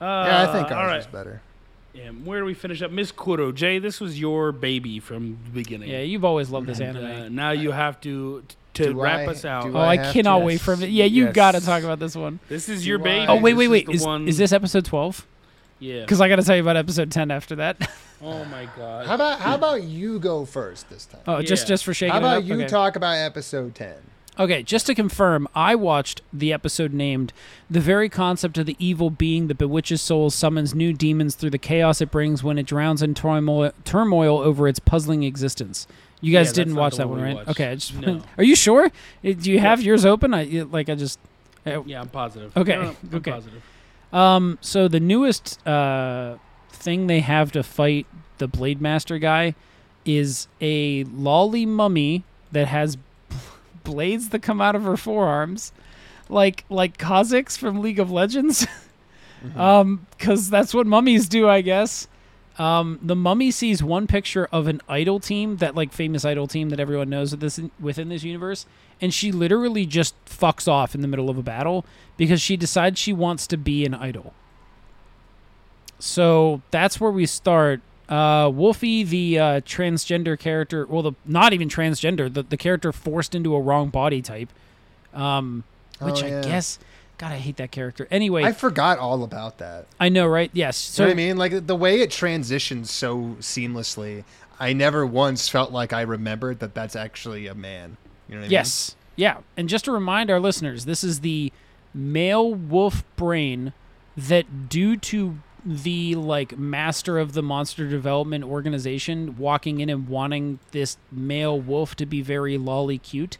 Uh, yeah, I think ours all right. was better. Yeah, where do we finish up? Miss Kuro. Jay, this was your baby from the beginning. Yeah, you've always loved this And, anime. uh, now you have to to Do wrap I- us out. oh, I, have cannot to- wait for it. Yeah, you Yes. got to talk about this one. This is your baby. I- Oh, wait, This wait, is wait. Is, is this episode 12? Yeah. Because I got to tell you about episode 10 after that. <laughs> Oh my god. How about how about you go first this time? oh, just Yeah. just for shaking how it about up? you okay. talk about episode ten? Okay, just to confirm, I watched the episode named The Very Concept of the Evil Being that Bewitches Souls Summons New Demons Through the Chaos It Brings When It Drowns in turmoil, turmoil Over Its Puzzling Existence. You guys Yeah, didn't not watch the that one one, we right? watched. Okay, I just No. <laughs> Are you sure? Uh, Do you have yours open? I like I just uh, Yeah, I'm positive. Okay, No, no, I'm okay. positive. Um, so the newest uh, thing they have to fight the Blade Master guy is a lolly mummy that has <laughs> blades that come out of her forearms, like like Kha'Zix from League of Legends. <laughs> Um, because that's what mummies do, I guess. Um, the mummy sees one picture of an idol team, that like famous idol team that everyone knows with this within this universe, and she literally just fucks off in the middle of a battle because she decides she wants to be an idol. So that's where we start. Uh, Wolfie, the uh, transgender character, well, the not even transgender, the, the character forced into a wrong body type, um, which Oh, I guess, God, I hate that character. Anyway, I forgot all about that. I know, right? Yes. So you know what I mean, like the way it transitions so seamlessly, I never once felt like I remembered that that's actually a man. You know what I mean? Yes. Yeah. And just to remind our listeners, this is the male wolf brain that, due to the like master of the monster development organization walking in and wanting this male wolf to be very lolly cute,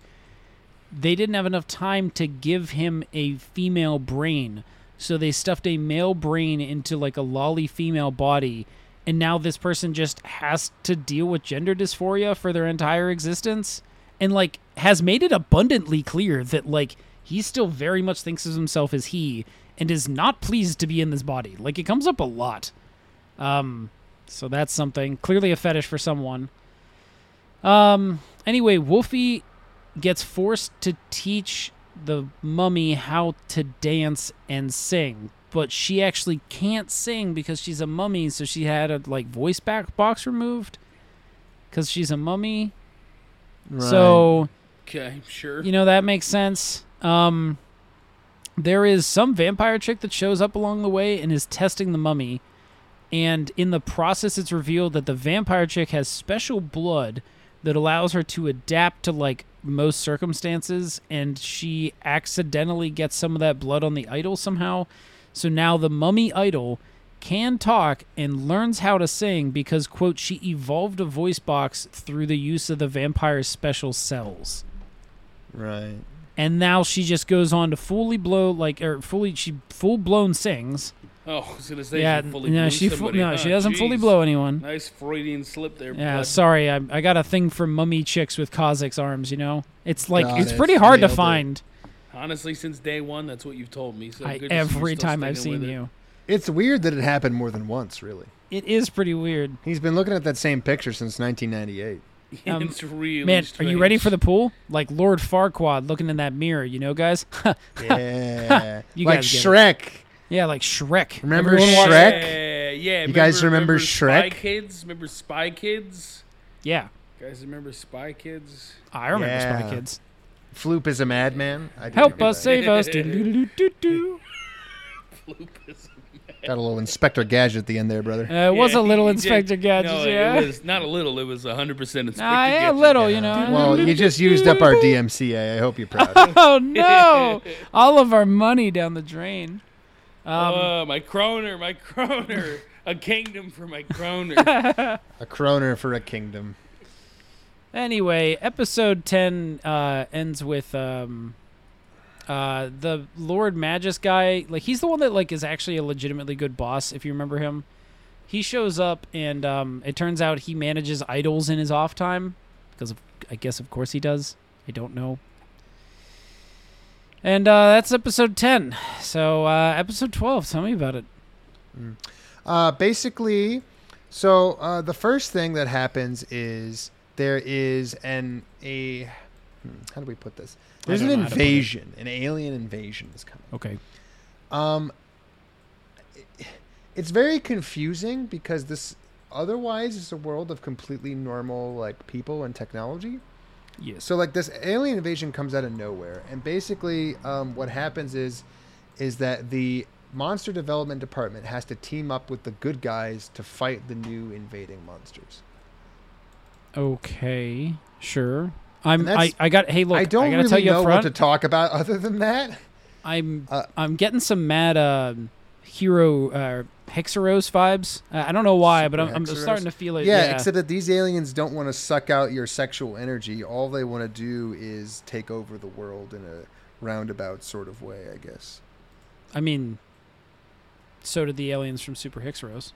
they didn't have enough time to give him a female brain. So they stuffed a male brain into like a lolly female body. And now this person just has to deal with gender dysphoria for their entire existence. And like has made it abundantly clear that like he still very much thinks of himself as he and is not pleased to be in this body. Like it comes up a lot. Um so that's something. Clearly a fetish for someone. Um anyway, Wolfie gets forced to teach the mummy how to dance and sing, but she actually can't sing because she's a mummy. So she had a like voice back box removed because she's a mummy. So Okay, sure. you know that makes sense. Um, there is some vampire chick that shows up along the way and is testing the mummy, and in the process, it's revealed that the vampire chick has special blood that allows her to adapt to like most circumstances, and she accidentally gets some of that blood on the idol somehow. So now the mummy idol can talk and learns how to sing because quote she evolved a voice box through the use of the vampire's special cells right. And now she just goes on to fully blow like or fully she full blown sings. oh, I was gonna say yeah, she fully no, she fu- no, huh? she doesn't fully blow anyone. Nice Freudian slip there. Yeah, bud. sorry, I, I got a thing for mummy chicks with Kha'Zix arms. You know, it's like Got it's it. pretty hard to Nailed it. find Honestly, since day one, that's what you've told me. So I, good to see you're every time I've seen with it. you. It's weird that it happened more than once, really. It is pretty weird. He's been looking at that same picture since 1998. <laughs> Um, it's really Man, are you ready for the pool? Like Lord Farquaad looking in that mirror, you know, guys? <laughs> Yeah. You like guys get it. Shrek. yeah, like Shrek. Remember Everyone watched- Shrek? Yeah, yeah. You guys remember Spy Shrek? Kids? Remember Spy Kids? Yeah, You guys remember Spy Kids? I remember Yeah. Spy Kids. Floop is a madman. Help us, that. save us. <laughs> Do-do-do-do-do. Lupus. Got a little Inspector Gadget at the end there, brother. Uh, it was Yeah, a little Inspector did- Gadget, no, yeah. It was not a little. It was 100% Inspector Nah, yeah, a little, you know. Well, you just used up our DMCA. I hope you're proud. <laughs> oh no! All of our money down the drain. Um, oh, my kroner, my kroner. <laughs> a kingdom for my kroner. <laughs> a kroner for a kingdom. anyway, episode ten uh, ends with um, uh, the Lord Magus guy. Like he's the one that like is actually a legitimately good boss. If you remember him, he shows up and um, it turns out he manages idols in his off time because of, I guess of course he does. I don't know. And uh, that's episode ten. So uh, episode twelve. Tell me about it. Uh, basically, so uh, the first thing that happens is there is an a hmm, how do we put this? There's an don't know how to put it. invasion, an alien invasion is coming. Okay. Um, it's very confusing because this otherwise is a world of completely normal like people and technology. Yes. So like this alien invasion comes out of nowhere, and basically, um, what happens is, is that the monster development department has to team up with the good guys to fight the new invading monsters. Okay, sure. I'm. I, I got. Hey, look. I don't gotta really tell you know up what to talk about <laughs> other than that. I'm. uh, I'm getting some mad uh, hero uh, HxEros vibes. Uh, I don't know why, but I'm, I'm starting to feel it. Yeah, Yeah. except that these aliens don't want to suck out your sexual energy. All they want to do is take over the world in a roundabout sort of way, I guess. I mean, so did the aliens from Super HxEros.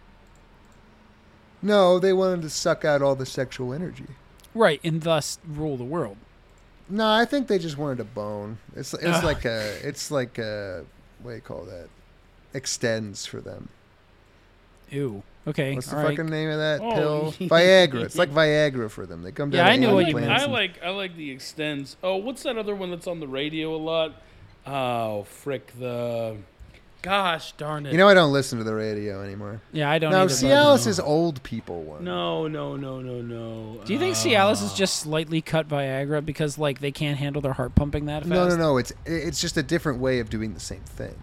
No, they wanted to suck out all the sexual energy. Right, and thus rule the world. No, I think they just wanted a bone. It's it's Ugh. like a it's like a what do you call that? Extenze for them. Ew. Okay. What's the all right. fucking name of that Oh, pill? <laughs> Viagra. It's like Viagra for them. They come down. Yeah, to I knew what alien you meant. planets I and- like I like the Extenze. Oh, what's that other one that's on the radio a lot? Oh, frick the. Gosh darn it! You know, I don't listen to the radio anymore. Yeah, I don't. No, either. Cialis is old people one. no, no, no, no, no. Do you think Uh, Cialis is just slightly cut Viagra because like they can't handle their heart pumping that fast? no, no, no. It's it's just a different way of doing the same thing.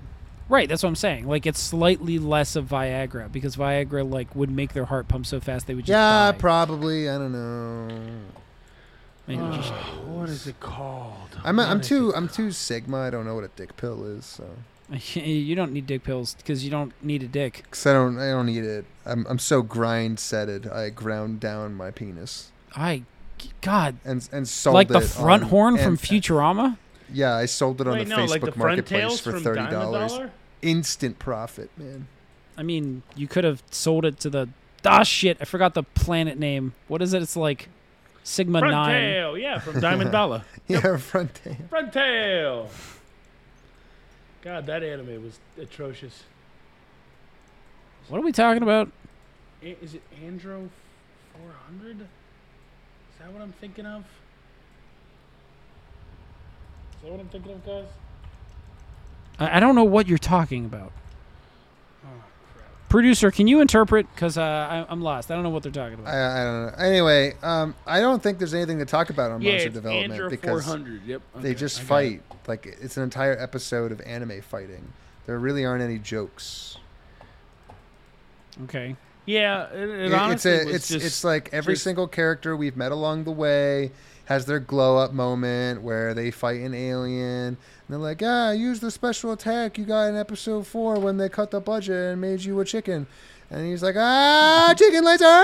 Right, that's what I'm saying. Like it's slightly less of Viagra because Viagra like would make their heart pump so fast they would just Yeah, die. probably. I don't know. I mean, just- <sighs> What is it called? I'm I'm too I'm too sigma. I don't know what a dick pill is. So <laughs> you don't need dick pills because you don't need a dick. because I don't I don't need it. I'm I'm so grind setted. I ground down my penis I, God, and and sold like the front on- horn from and- Futurama. Yeah, I sold it on Wait, the no, Facebook like the Marketplace for thirty dollars. Instant profit, man. I mean, you could have sold it to the. Ah, shit! I forgot the planet name. What is it? It's like Sigma Front Nine. tail, yeah, from Diamond <laughs> Dollar. Yeah, front tail. Front tail. God, that anime was atrocious. What are we talking about? A- Is it Andro 400? Is that what I'm thinking of? Is that what I'm thinking of, guys? I, I don't know what you're talking about. Producer, can you interpret? Because uh, I, I'm lost. I don't know what they're talking about. I, I don't know. Anyway, um, I don't think there's anything to talk about on Yeah, Monster it's Development Andrew because 400. Yep. they just fight. it. Like it's an entire episode of anime fighting. There really aren't any jokes. okay. Yeah, it, it It- it's honestly a, was it's just, it's like every just- single character we've met along the way has their glow up moment where they fight an alien. And they're like, ah, use the special attack you got in episode four when they cut the budget and made you a chicken. And he's like, ah, chicken laser.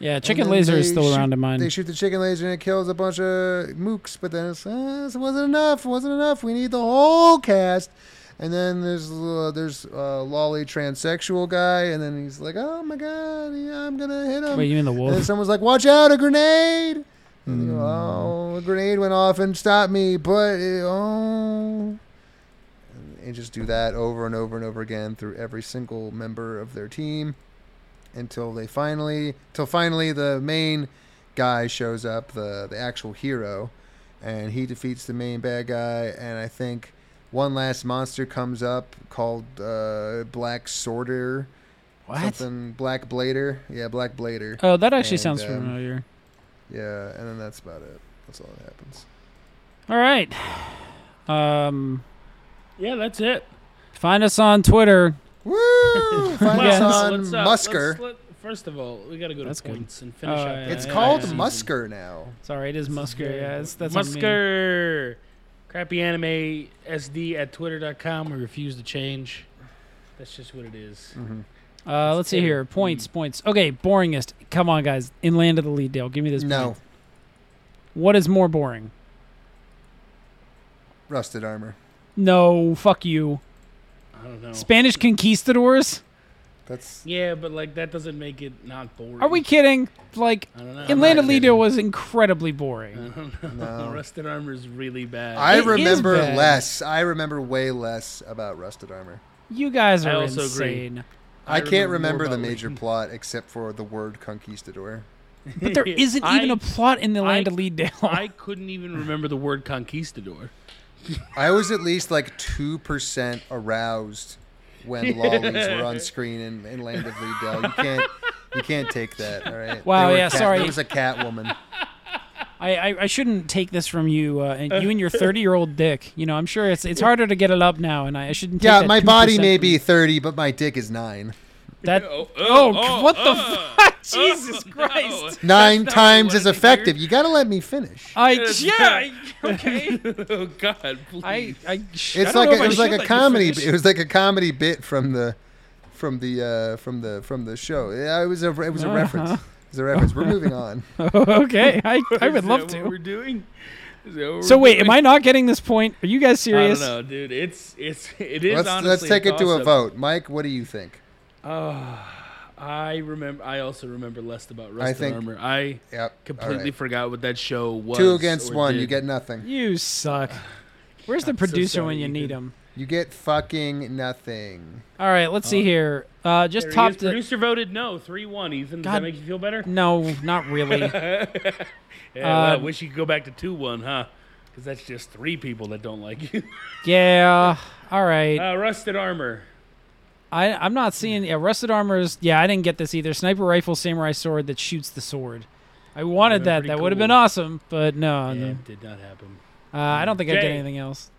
Yeah, chicken laser is still shoot- around in mine. They shoot the chicken laser and it kills a bunch of mooks, but then it's, it wasn't enough. It wasn't enough. We need the whole cast. And then there's uh, there's uh, lolly transsexual guy, and then he's like, "Oh my god, yeah, I'm gonna hit him." Wait, you mean the wolf? and then someone's like, "Watch out, a grenade!" And they go, "Oh, a grenade went off and stopped me," but it, oh, and just do that over and over and over again through every single member of their team until they finally, till finally the main guy shows up, the the actual hero, and he defeats the main bad guy. And I think one last monster comes up called uh, Black Sorter, What? something Black Blader. Yeah, Black Blader. Oh, that actually And, sounds um, familiar. Yeah, and then that's about it. That's all that happens. All right. Um, Yeah, that's it. find us on Twitter. Woo! <laughs> Find Yes. us on let's, uh, Musker. let's let- first of all, we got to go to good. points and finish Oh, up. yeah, it's yeah, called yeah. Musker now. Sorry, it is Musker. Yeah, it's, that's on me. Musker. Crappy anime SD at twitter.com. We refuse to change. That's just what it is. Uh, let's see here. Points, points. Okay, boringest. Come on, guys. In Land of the Leadale, give me this. No, point. What is more boring? rusted armor. No, fuck you. I don't know. Spanish conquistadors? That's yeah, but like that doesn't make it not boring. Are we kidding? Like, I don't know. Land of Lead was incredibly boring. I don't know. No. <laughs> Rusted armor is really bad. I It is remember bad. less. I remember way less about rusted armor. You guys I are also agree. insane. I, I can't remember remember more the about major Legion. <laughs> plot except for the word conquistador. But there <laughs> isn't even a plot in the Land I- of Leadale. I couldn't even remember the word conquistador. I was at least like two percent aroused when <laughs> lollies were on screen in, in Land of Leadale. You can't you can't take that. All right. Wow, yeah, cat- sorry. There was a cat woman. I, I, I shouldn't take this from you, uh, and you and your <laughs> 30 year old dick. You know, I'm sure it's it's harder to get it up now, and I, I shouldn't. Take Yeah, my body may be thirty, but my dick is nine. That. <laughs> Oh, Oh, what the fuck? <laughs> Jesus <laughs> Christ! Nine times as wanted to effective. You got to let me finish. I It's yeah. okay. oh God, please. I I. sh- I It's like a, if it was like a let comedy. finish. It was like a comedy bit from the from the uh, from the from the show. Yeah, it was a it was a reference. Uh-huh. It was a reference. We're moving on. okay, I, I would love to. What we're doing. Is that what So wait, doing? am I not getting this point? Are you guys serious? I don't know, dude. It's it's it is Let's honestly. let's take it to a vote. Mike, what do you think? Oh, I remember. I also remember less about Rusted think- Armor. I Yep. completely all right. forgot what that show was. Two against or one. You get nothing. You suck. <sighs> Where's the I'm so producer when you need him? You get fucking nothing. All right, let's see here. Uh, just There he top is. to Producer voted no, three one. Ethan, does that make you feel better? no, not really. <laughs> Yeah, Uh, well, wish you could go back to two one, huh? Because that's just three people that don't like you. yeah. All right. Uh, Rusted Armor. I I'm not seeing. Yeah, rusted armors. Yeah, I didn't get this either. Sniper rifle, samurai sword that shoots the sword. I wanted been that. pretty That would have been awesome, but no. Yeah, no. it did not happen. Uh, I don't think I get anything else.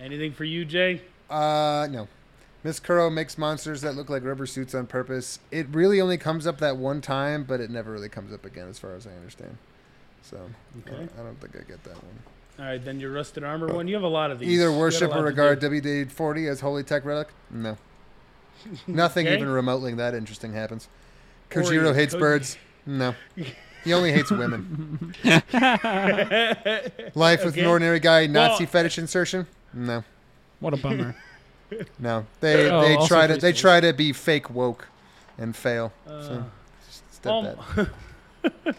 Anything for you, Jay? Uh, no. Miss Kuro makes monsters that look like rubber suits on purpose. It really only comes up that one time, but it never really comes up again, as far as I understand. So I Okay. don't- I don't think I get that one. All right, then your Rusted Armor one. You have a lot of these. Either You got a worship or regard do. WD-40 as holy tech relic? No. <laughs> Nothing Okay. even remotely that interesting happens. Or Kojiro hates could- birds? No. He only hates <laughs> women. <laughs> Life with Okay. an ordinary guy, Nazi Well- fetish insertion? No. What a bummer. No. They Oh, they try to they try to be fake woke and fail. Uh, so step Um, that.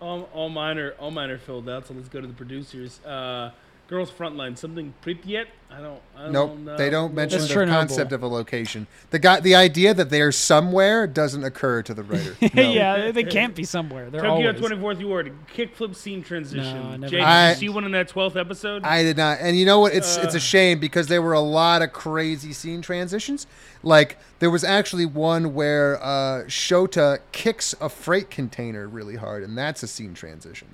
all, all mine are all mine are filled out. So let's go to the producers. Uh, Girls Frontline, something Pripyat? I don't. I Nope, don't know. they don't mention That's the Chernobyl. concept of a location. The guy, the idea that they're somewhere doesn't occur to the writer. <laughs> No. yeah, they can't be somewhere. They're Tokyo always. 24th ward kickflip scene transition. No, I never Jay, did. did I- you see one in that 12th episode? I did not, and you know what? It's Uh. it's a shame because there were a lot of crazy scene transitions. Like there was actually one where uh, Shota kicks a freight container really hard, and that's a scene transition,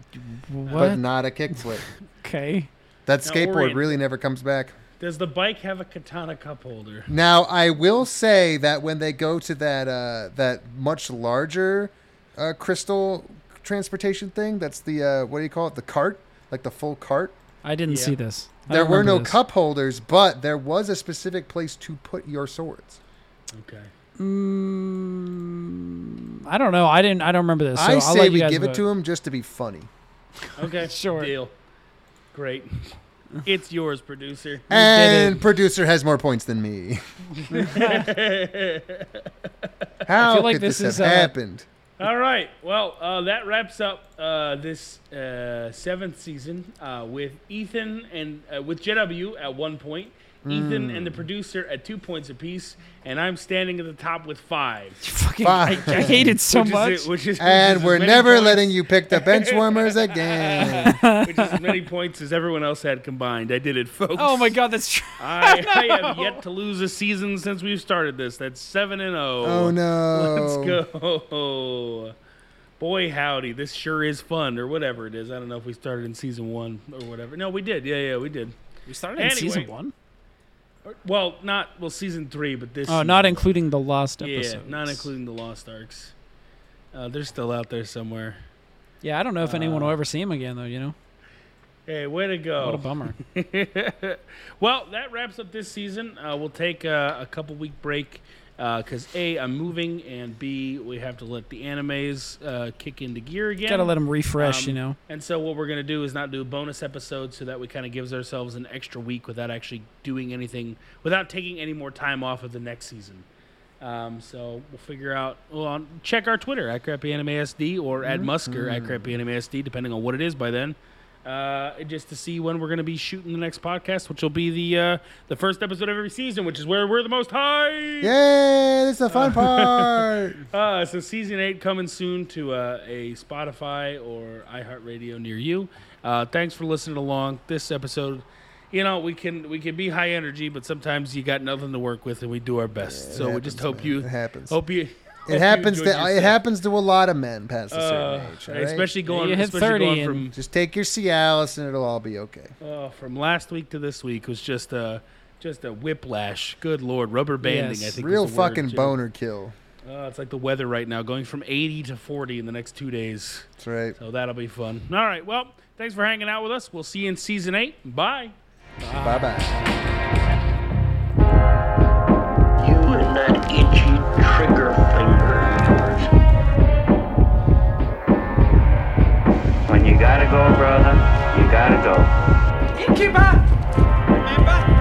What? but not a kickflip. <laughs> okay. That Now, skateboard Orion- really never comes back. Does the bike have a katana cup holder? Now, I will say that when they go to that uh, that much larger uh, crystal transportation thing, that's the uh, what do you call it? The cart, like the full cart. I didn't Yeah. see this. I There were no this. cup holders, but there was a specific place to put your swords. Okay. Mm, I don't know. I didn't. I don't remember this. So I I'll say let you we guys give it vote. to him just to be funny. Okay. <laughs> Sure. Deal. Great. <laughs> It's yours, producer. And producer has more points than me. <laughs> How feel like could this this, is, have uh, happened? All right. Well, uh, that wraps up uh, this uh, seventh season uh, with Ethan and uh, with JW at one point, Ethan and the hmm. producer at two points apiece, and I'm standing at the top with five. Fucking, I, Five. I hate it so which much. Is, which is, which And is we're never points- letting you pick the bench warmers <laughs> again. Which is as many points as everyone else had combined. I did it, folks. oh my god, that's true. I, I <laughs> have yet to lose a season since we've started this. That's seven and zero. Oh no. Let's go. Boy, howdy, this sure is fun, or whatever it is. I don't know if we started in season one or whatever. No, we did. Yeah, yeah, we did. We started in in season season one. Well, not well, season three, but this. Oh, not including the lost episode. Yeah, not including the Lost Arcs. Uh, they're still out there somewhere. Yeah, I don't know if anyone Uh, will ever see him again, though. You know, Hey, way to go! what a bummer. <laughs> well, that wraps up this season. Uh, we'll take uh, a couple week break because a I'm moving and b we have to let the animes uh, kick into gear again. Gotta let them refresh. Um, you know. And so what we're gonna do is not do a bonus episode, so that we kind of gives ourselves an extra week without actually doing anything, without taking any more time off of the next season. Um, so we'll figure out. Well, check our Twitter at Crappy Anime SD or at Musker at Crappy Anime SD, depending on what it is by then. Uh, just to see when we're going to be shooting the next podcast, which will be the uh, the first episode of every season, which is where we're the most high. Yay! This is the fun <laughs> part. Uh, so season eight coming soon to uh, a Spotify or iHeartRadio near you. Uh, thanks for listening along. This episode, you know, we can we can be high energy, but sometimes you got nothing to work with, and we do our best. so we just hope man. you It happens. hope you. Hope It happens. enjoyed To, it happens to a lot of men past a Uh, certain age. all right? especially going, you hit especially 30 going from Just take your Cialis and it'll all be okay. uh, from last week to this week was just a just a whiplash. Good lord, rubber banding. Yes. I think Real is the word, fucking Jim. boner kill. Uh, it's like the weather right now, going from 80 to 40 in the next two days. That's right. So that'll be fun. All right. Well, thanks for hanging out with us. We'll see you in season eight. Bye. Bye bye. You and that itchy go, brother, you gotta go. Innkeeper! Remember,